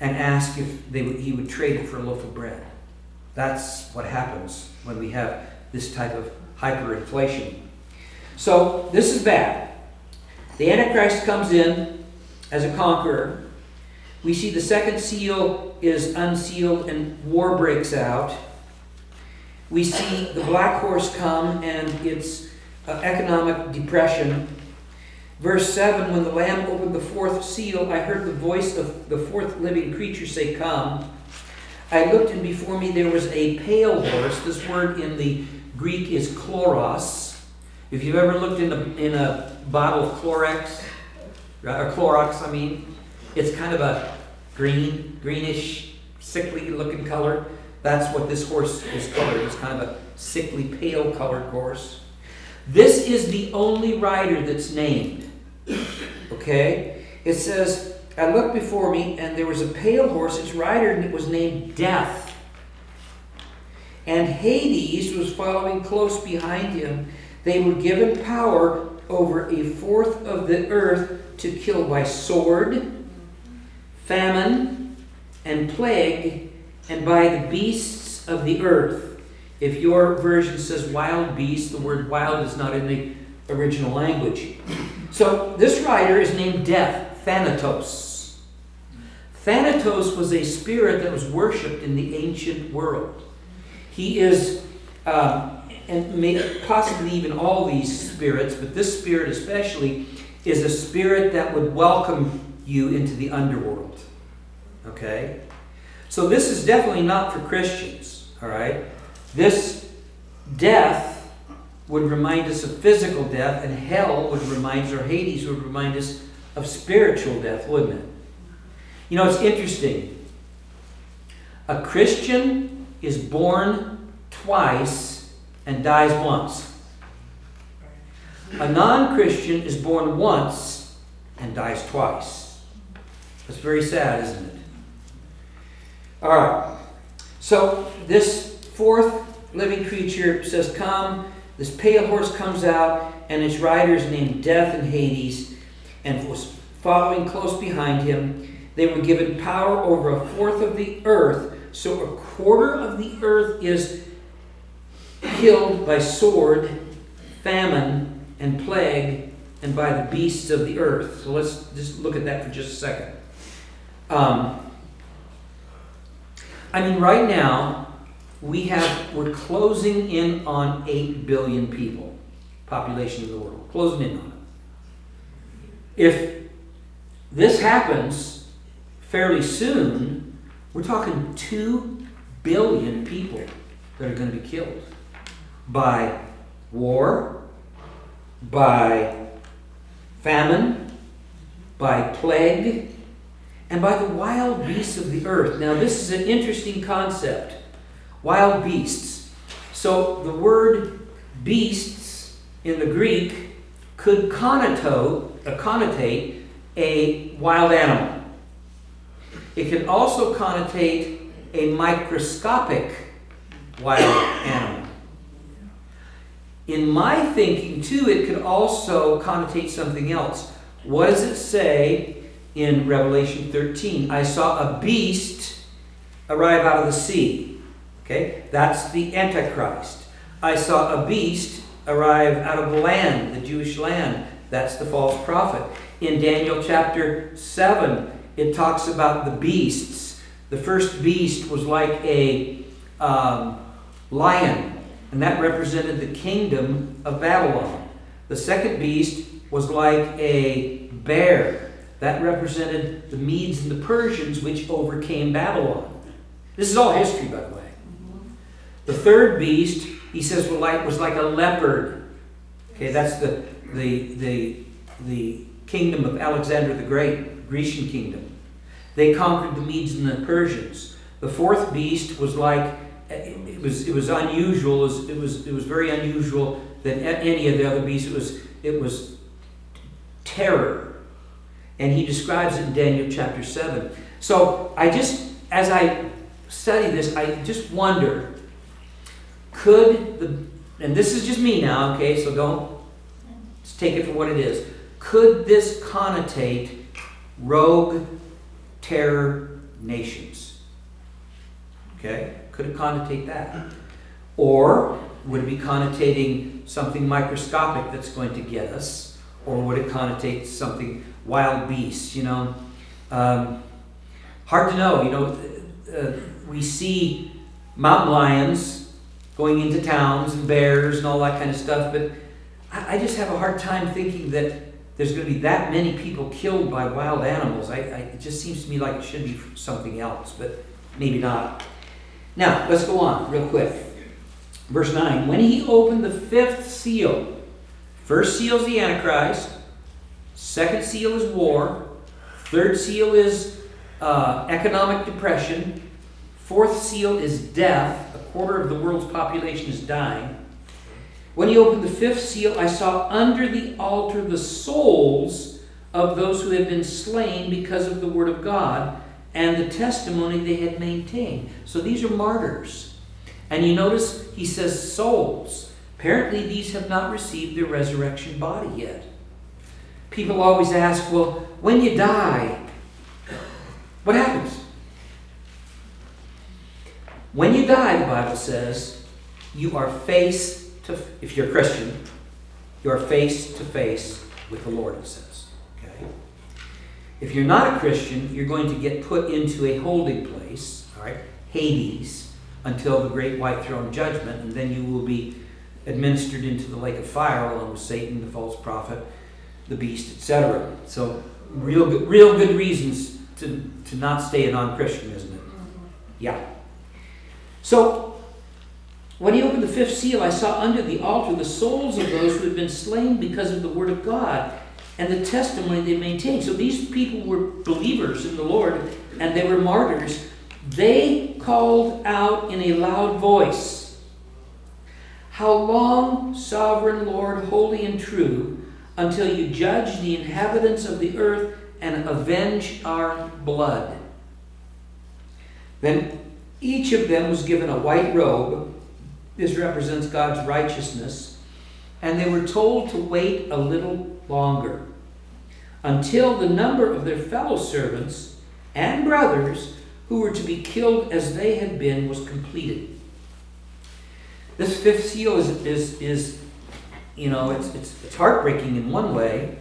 and ask if they would, he would trade it for a loaf of bread. That's what happens when we have this type of hyperinflation. So, this is bad. The Antichrist comes in as a conqueror. We see the second seal is unsealed and war breaks out we see the black horse come and its uh, economic depression. Verse 7 When the Lamb opened the fourth seal, I heard the voice of the fourth living creature say, Come. I looked, and before me there was a pale horse. This word in the Greek is chloros. If you've ever looked in a, in a bottle of Clorox, or Clorox, I mean, it's kind of a green, greenish, sickly looking color. That's what this horse is colored. It's kind of a sickly, pale colored horse. This is the only rider that's named. Okay? It says, I looked before me, and there was a pale horse, its rider, and it was named Death. And Hades was following close behind him. They were given power over a fourth of the earth to kill by sword, famine, and plague and by the beasts of the earth. If your version says wild beasts, the word wild is not in the original language. So this rider is named Death, Thanatos. Thanatos was a spirit that was worshipped in the ancient world. He is, uh, and possibly even all these spirits, but this spirit especially, is a spirit that would welcome you into the underworld. Okay? So this is definitely not for Christians, all right? This death would remind us of physical death, and hell would remind us, or Hades would remind us of spiritual death, wouldn't it? You know, it's interesting. A Christian is born twice and dies once. A non Christian is born once and dies twice. That's very sad, isn't it? All right. So this fourth living creature says, Come. This pale horse comes out, and its rider is named Death and Hades, and was following close behind him. They were given power over a fourth of the earth, so a quarter of the earth is killed by sword, famine, and plague, and by the beasts of the earth. So let's just look at that for just a second. Um, I mean, right now, we have, we're closing in on 8 billion people, population of the world, closing in on it. If this happens fairly soon, we're talking 2 billion people that are going to be killed by war, by famine, by plague, and by the wild beasts of the earth. Now, this is an interesting concept. Wild beasts. So, the word beasts in the Greek could connotate, uh, connotate a wild animal. It can also connotate a microscopic wild animal. In my thinking, too, it could also connotate something else. What does it say in Revelation 13? I saw a beast arrive out of the sea. Okay, that's the Antichrist. I saw a beast arrive out of the land, the Jewish land. That's the false prophet. In Daniel chapter 7, it talks about the beasts. The first beast was like a um, lion, and that represented the kingdom of Babylon. The second beast was like a bear. That represented the Medes and the Persians, which overcame Babylon. This is all history, by the way. The third beast, he says, was like, was like a leopard. Okay, that's the, the, the, the kingdom of Alexander the Great, Grecian kingdom. They conquered the Medes and the Persians. The fourth beast was like, it was, it was unusual, it was, it was, it was very unusual than any of the other beasts. It was, it was terror. And he describes it in Daniel chapter 7. So I just, as I study this, I just wonder could the, and this is just me now, okay, so don't take it for what it is. Could this connotate rogue terror nations? Okay, could it connotate that? Or would it be connotating something microscopic that's going to get us? Or would it connotate something wild beasts, you know? Um, hard to know, you know. Uh, we see mountain lions going into towns and bears and all that kind of stuff, but I, I just have a hard time thinking that there's going to be that many people killed by wild animals. I, I, it just seems to me like it should be something else, but maybe not. Now, let's go on real quick. Verse 9 When he opened the fifth seal, first seal is the Antichrist, second seal is war, third seal is uh, economic depression, fourth seal is death. A quarter of the world's population is dying. When he opened the fifth seal, I saw under the altar the souls of those who had been slain because of the word of God and the testimony they had maintained. So these are martyrs. And you notice he says souls. Apparently, these have not received their resurrection body yet. People always ask, well, when you die, what happens? When you die, the Bible says, you are face to, if you're a Christian, you are face to face with the Lord, it says. Okay? If you're not a Christian, you're going to get put into a holding place, all right, Hades, until the great white throne judgment, and then you will be administered into the lake of fire along with Satan, the false prophet, the beast, etc. So, real good, real good reasons to, to not stay a non Christian, isn't it? Mm-hmm. Yeah. So, when he opened the fifth seal, I saw under the altar the souls of those who had been slain because of the word of God and the testimony they maintained. So, these people were believers in the Lord and they were martyrs. They called out in a loud voice How long, sovereign Lord, holy and true, until you judge the inhabitants of the earth and avenge our blood? Then each of them was given a white robe. This represents God's righteousness. And they were told to wait a little longer until the number of their fellow servants and brothers who were to be killed as they had been was completed. This fifth seal is, is, is you know, it's, it's, it's heartbreaking in one way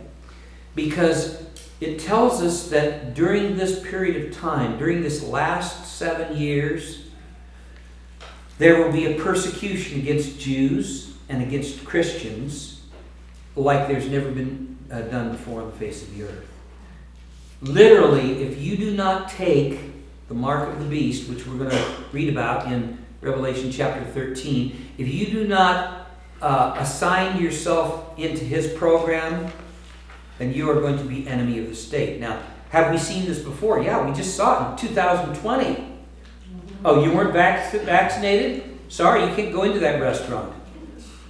because it tells us that during this period of time, during this last seven years, there will be a persecution against Jews and against Christians like there's never been uh, done before on the face of the earth. Literally, if you do not take the mark of the beast, which we're going to read about in Revelation chapter 13, if you do not uh, assign yourself into his program, then you are going to be enemy of the state. Now, have we seen this before? Yeah, we just saw it in 2020. Oh, you weren't vac- vaccinated? Sorry, you can't go into that restaurant.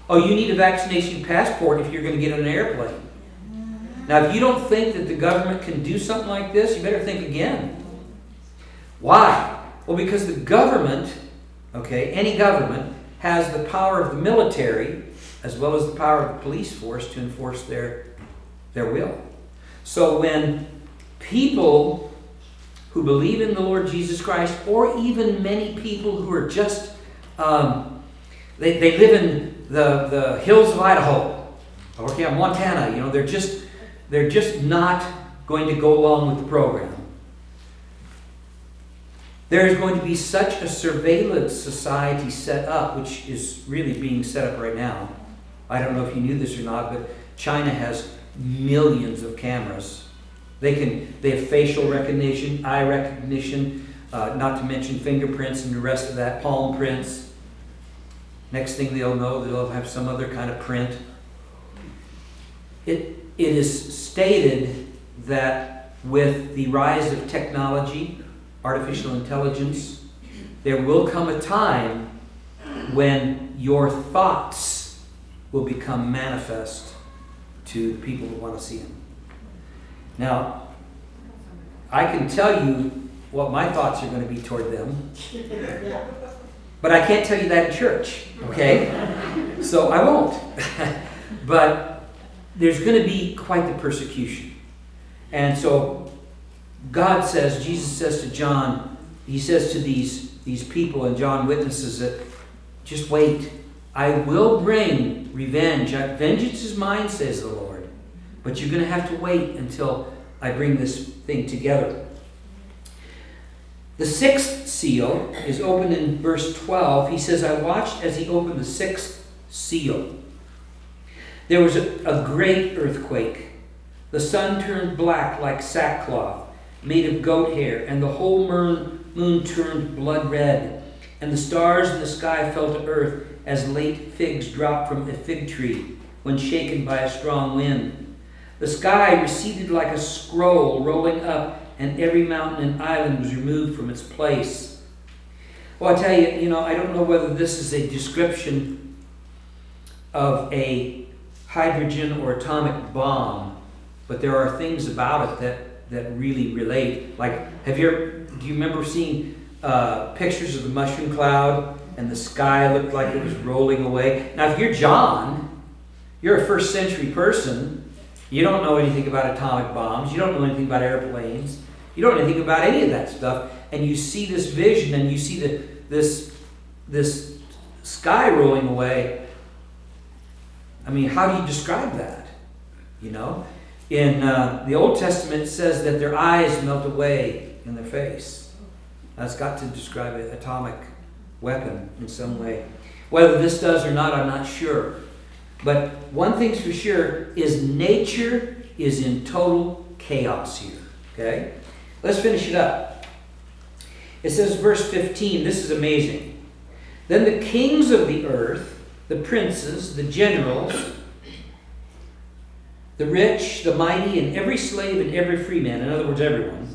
Oh, you need a vaccination passport if you're going to get on an airplane. Now, if you don't think that the government can do something like this, you better think again. Why? Well, because the government, okay, any government, has the power of the military as well as the power of the police force to enforce their, their will. So when people who believe in the Lord Jesus Christ, or even many people who are just, um, they, they live in the, the hills of Idaho, or yeah, Montana, you know, they're just, they're just not going to go along with the program. There is going to be such a surveillance society set up, which is really being set up right now. I don't know if you knew this or not, but China has millions of cameras. They can they have facial recognition, eye recognition, uh, not to mention fingerprints and the rest of that, palm prints. Next thing they'll know, they'll have some other kind of print. It it is stated that with the rise of technology, artificial intelligence, there will come a time when your thoughts will become manifest to the people who want to see them. Now, I can tell you what my thoughts are going to be toward them, but I can't tell you that in church, okay? So I won't. but there's going to be quite the persecution. And so God says, Jesus says to John, he says to these, these people, and John witnesses it, just wait. I will bring revenge. Vengeance is mine, says the Lord. But you're going to have to wait until I bring this thing together. The sixth seal is opened in verse 12. He says, I watched as he opened the sixth seal. There was a, a great earthquake. The sun turned black like sackcloth made of goat hair, and the whole moon, turned blood red, and the stars in the sky fell to earth as late figs drop from a fig tree when shaken by a strong wind. The sky receded like a scroll rolling up, and every mountain and island was removed from its place. Well, I tell you, you know, I don't know whether this is a description of a hydrogen or atomic bomb, but there are things about it that that really relate. Like, have you ever, do you remember seeing uh, pictures of the mushroom cloud and the sky looked like it was rolling away? Now, if you're John, you're a first century person. You don't know anything about atomic bombs. You don't know anything about airplanes. You don't know anything about any of that stuff. And you see this vision and you see the, this, this sky rolling away. I mean, how do you describe that? You know? In uh, the Old Testament, says that their eyes melt away in their face. That's got to describe an atomic weapon in some way. Whether this does or not, I'm not sure. But one thing's for sure is nature is in total chaos here. Okay? Let's finish it up. It says, verse 15, this is amazing. Then the kings of the earth, the princes, the generals, the rich, the mighty, and every slave and every free man, in other words, everyone,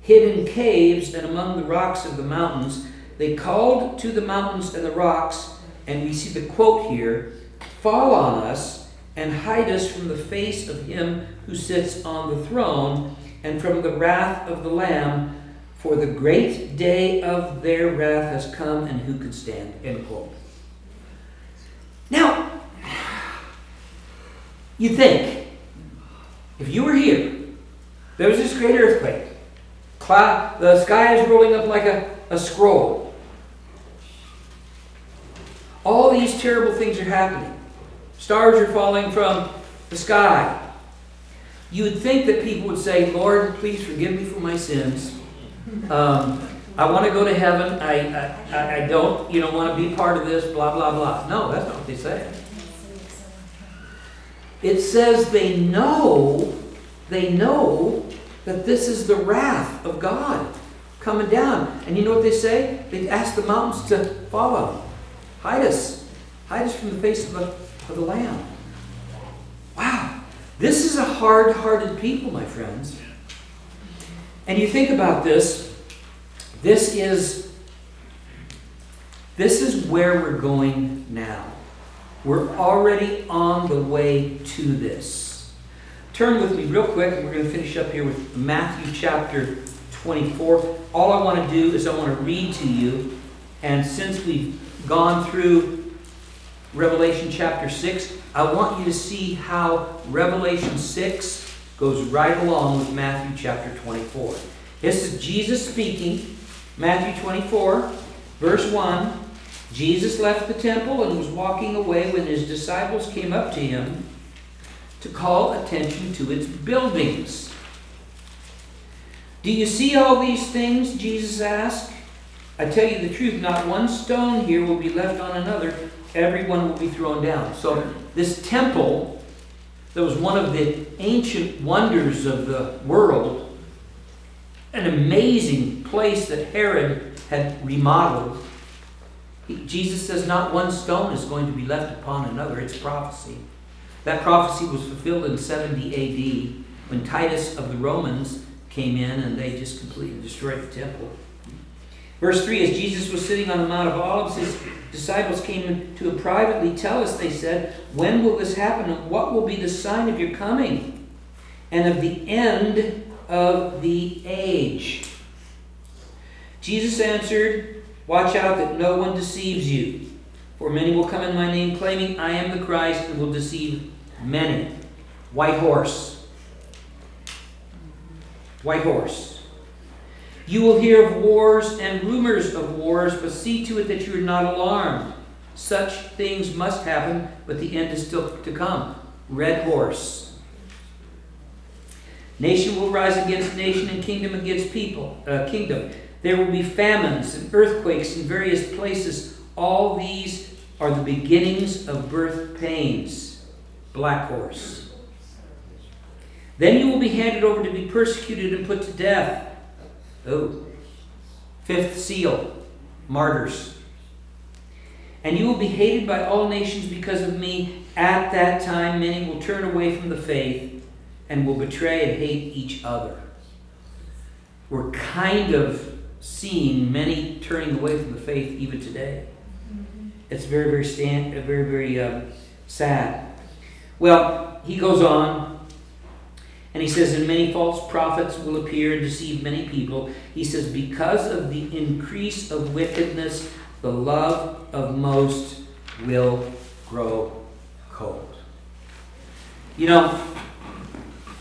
hid in caves and among the rocks of the mountains. They called to the mountains and the rocks, and we see the quote here fall on us and hide us from the face of him who sits on the throne and from the wrath of the Lamb, for the great day of their wrath has come, and who can stand? End quote. Now, you think, if you were here, there was this great earthquake, cloud, the sky is rolling up like a, a scroll. All these terrible things are happening. Stars are falling from the sky. You would think that people would say, Lord, please forgive me for my sins. Um, I want to go to heaven. I, I, I don't, you know, want to be part of this, blah, blah, blah. No, that's not what they say. It says they know, they know that this is the wrath of God coming down. And you know what they say? They ask the mountains to follow. Hide us. Hide us from the face of the, of the Lamb. Wow. This is a hard hearted people, my friends. And you think about this, this is this is where we're going now. We're already on the way to this. Turn with me real quick, and we're going to finish up here with Matthew chapter 24. All I want to do is I want to read to you, and since we've gone through Revelation chapter 6, I want you to see how Revelation 6 goes right along with Matthew chapter 24. This is Jesus speaking, Matthew 24, verse 1. Jesus left the temple and was walking away when his disciples came up to him to call attention to its buildings. Do you see all these things? Jesus asked. I tell you the truth, not one stone here will be left on another, everyone will be thrown down. So, this temple, that was one of the ancient wonders of the world, an amazing place that Herod had remodeled. Jesus says, Not one stone is going to be left upon another. It's prophecy. That prophecy was fulfilled in 70 AD when Titus of the Romans came in and they just completely destroyed the temple. Verse 3 As Jesus was sitting on the Mount of Olives, his disciples came to him privately. Tell us, they said, when will this happen what will be the sign of your coming and of the end of the age? Jesus answered, Watch out that no one deceives you. For many will come in my name, claiming, I am the Christ, and will deceive many. White horse. White horse. You will hear of wars and rumors of wars, but see to it that you are not alarmed. Such things must happen, but the end is still to come. Red horse. Nation will rise against nation and kingdom against people, uh, kingdom. There will be famines and earthquakes in various places. All these are the beginnings of birth pains. Black horse. Then you will be handed over to be persecuted and put to death. Oh. Fifth seal. Martyrs. And you will be hated by all nations because of me. At that time, many will turn away from the faith and will betray and hate each other. We're kind of seeing many turning away from the faith even today. It's very, very, stand, very, very uh, sad. Well, he goes on, and he says, And many false prophets will appear and deceive many people. He says, Because of the increase of wickedness, the love of most will grow cold. You know,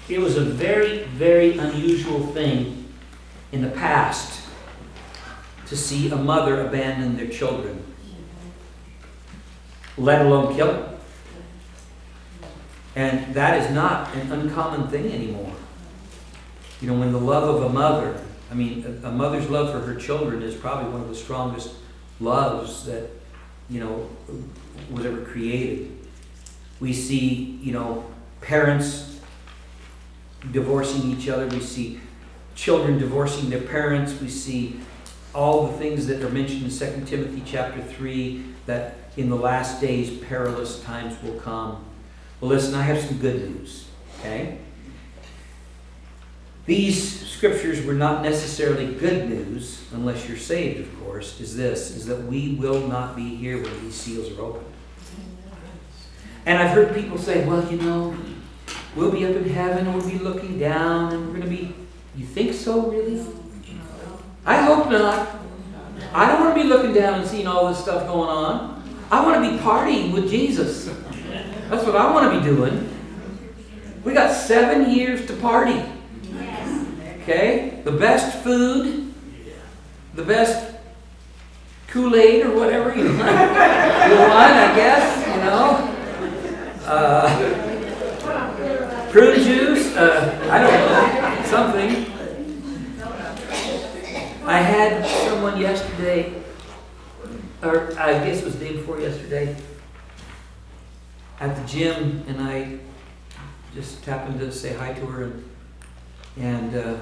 it was a very, very unusual thing in the past to see a mother abandon their children, let alone kill them. And that is not an uncommon thing anymore. You know, when the love of a mother, I mean, a, mother's love for her children is probably one of the strongest loves that, you know, was ever created. We see, you know, parents divorcing each other. We see children divorcing their parents. We see all the things that are mentioned in 2 Timothy chapter 3 that in the last days perilous times will come. Well, listen, I have some good news, okay? These scriptures were not necessarily good news, unless you're saved, of course, is this, is that we will not be here when these seals are opened. And I've heard people say, well, you know, we'll be up in heaven and we'll be looking down and we're going to be, you think so, really? I hope not. I don't want to be looking down and seeing all this stuff going on. I want to be partying with Jesus. That's what I want to be doing. We got seven years to party. Okay? The best food, the best Kool Aid or whatever you want, I guess, you know. Uh, prune juice, uh, I don't know, something. I had someone yesterday, or I guess it was the day before yesterday, at the gym, and I just happened to say hi to her, and, and uh,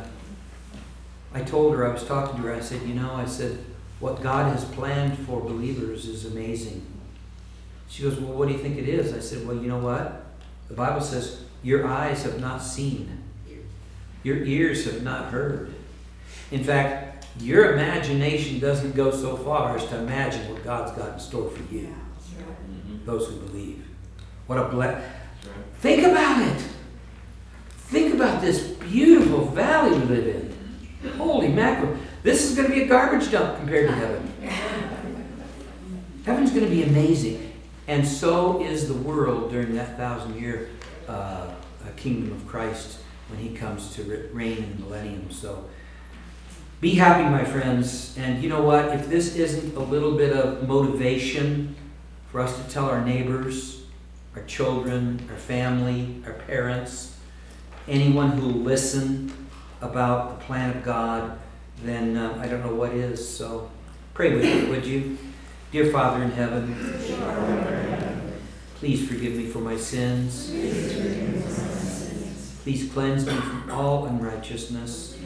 I told her, I was talking to her, I said, you know, I said, what God has planned for believers is amazing. She goes, well, what do you think it is? I said, well, you know what? The Bible says, your eyes have not seen, your ears have not heard. In fact, your imagination doesn't go so far as to imagine what God's got in store for you. Mm-hmm. Those who believe. What a bless. Think about it. Think about this beautiful valley we live in. Holy mackerel. This is going to be a garbage dump compared to heaven. Heaven's going to be amazing. And so is the world during that thousand year uh, kingdom of Christ when he comes to reign in the millennium. So be happy, my friends. And you know what? If this isn't a little bit of motivation for us to tell our neighbors, our children, our family, our parents, anyone who will listen about the plan of God, then uh, I don't know what is. So pray with me, would you? Dear Father in heaven, please forgive me for my sins. Please cleanse me from all unrighteousness.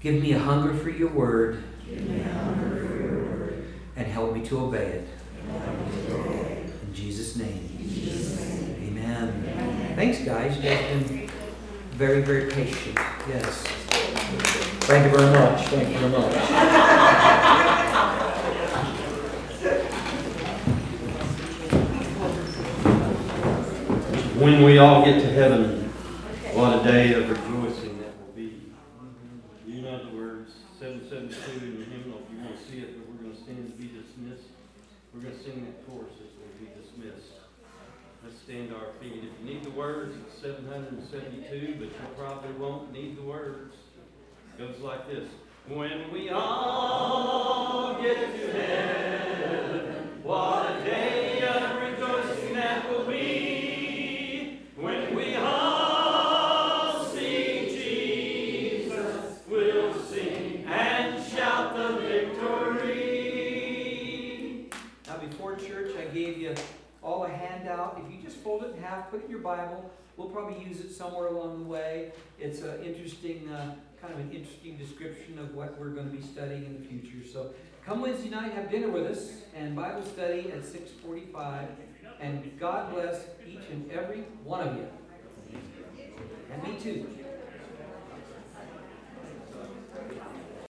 Give me a hunger for your word. And help me to obey it. In Jesus' name. Amen. Thanks, guys. You guys have been very, very patient. Yes. Thank you very much. Thank you very much. When we all get to heaven, what a day of rejoicing that will be. You know the words, 772 in the hymnal, if you want to see it, but we're going to stand to be dismissed. We're going to sing that chorus as we be dismissed. Our feet. If you need the words, it's 772, but you probably won't need the words. It goes like this. When we all get to heaven, what a day fold it in half, put it in your Bible. We'll probably use it somewhere along the way. It's an interesting, uh, kind of an interesting description of what we're going to be studying in the future. So come Wednesday night, have dinner with us and Bible study at 6:45. And God bless each and every one of you. And me too.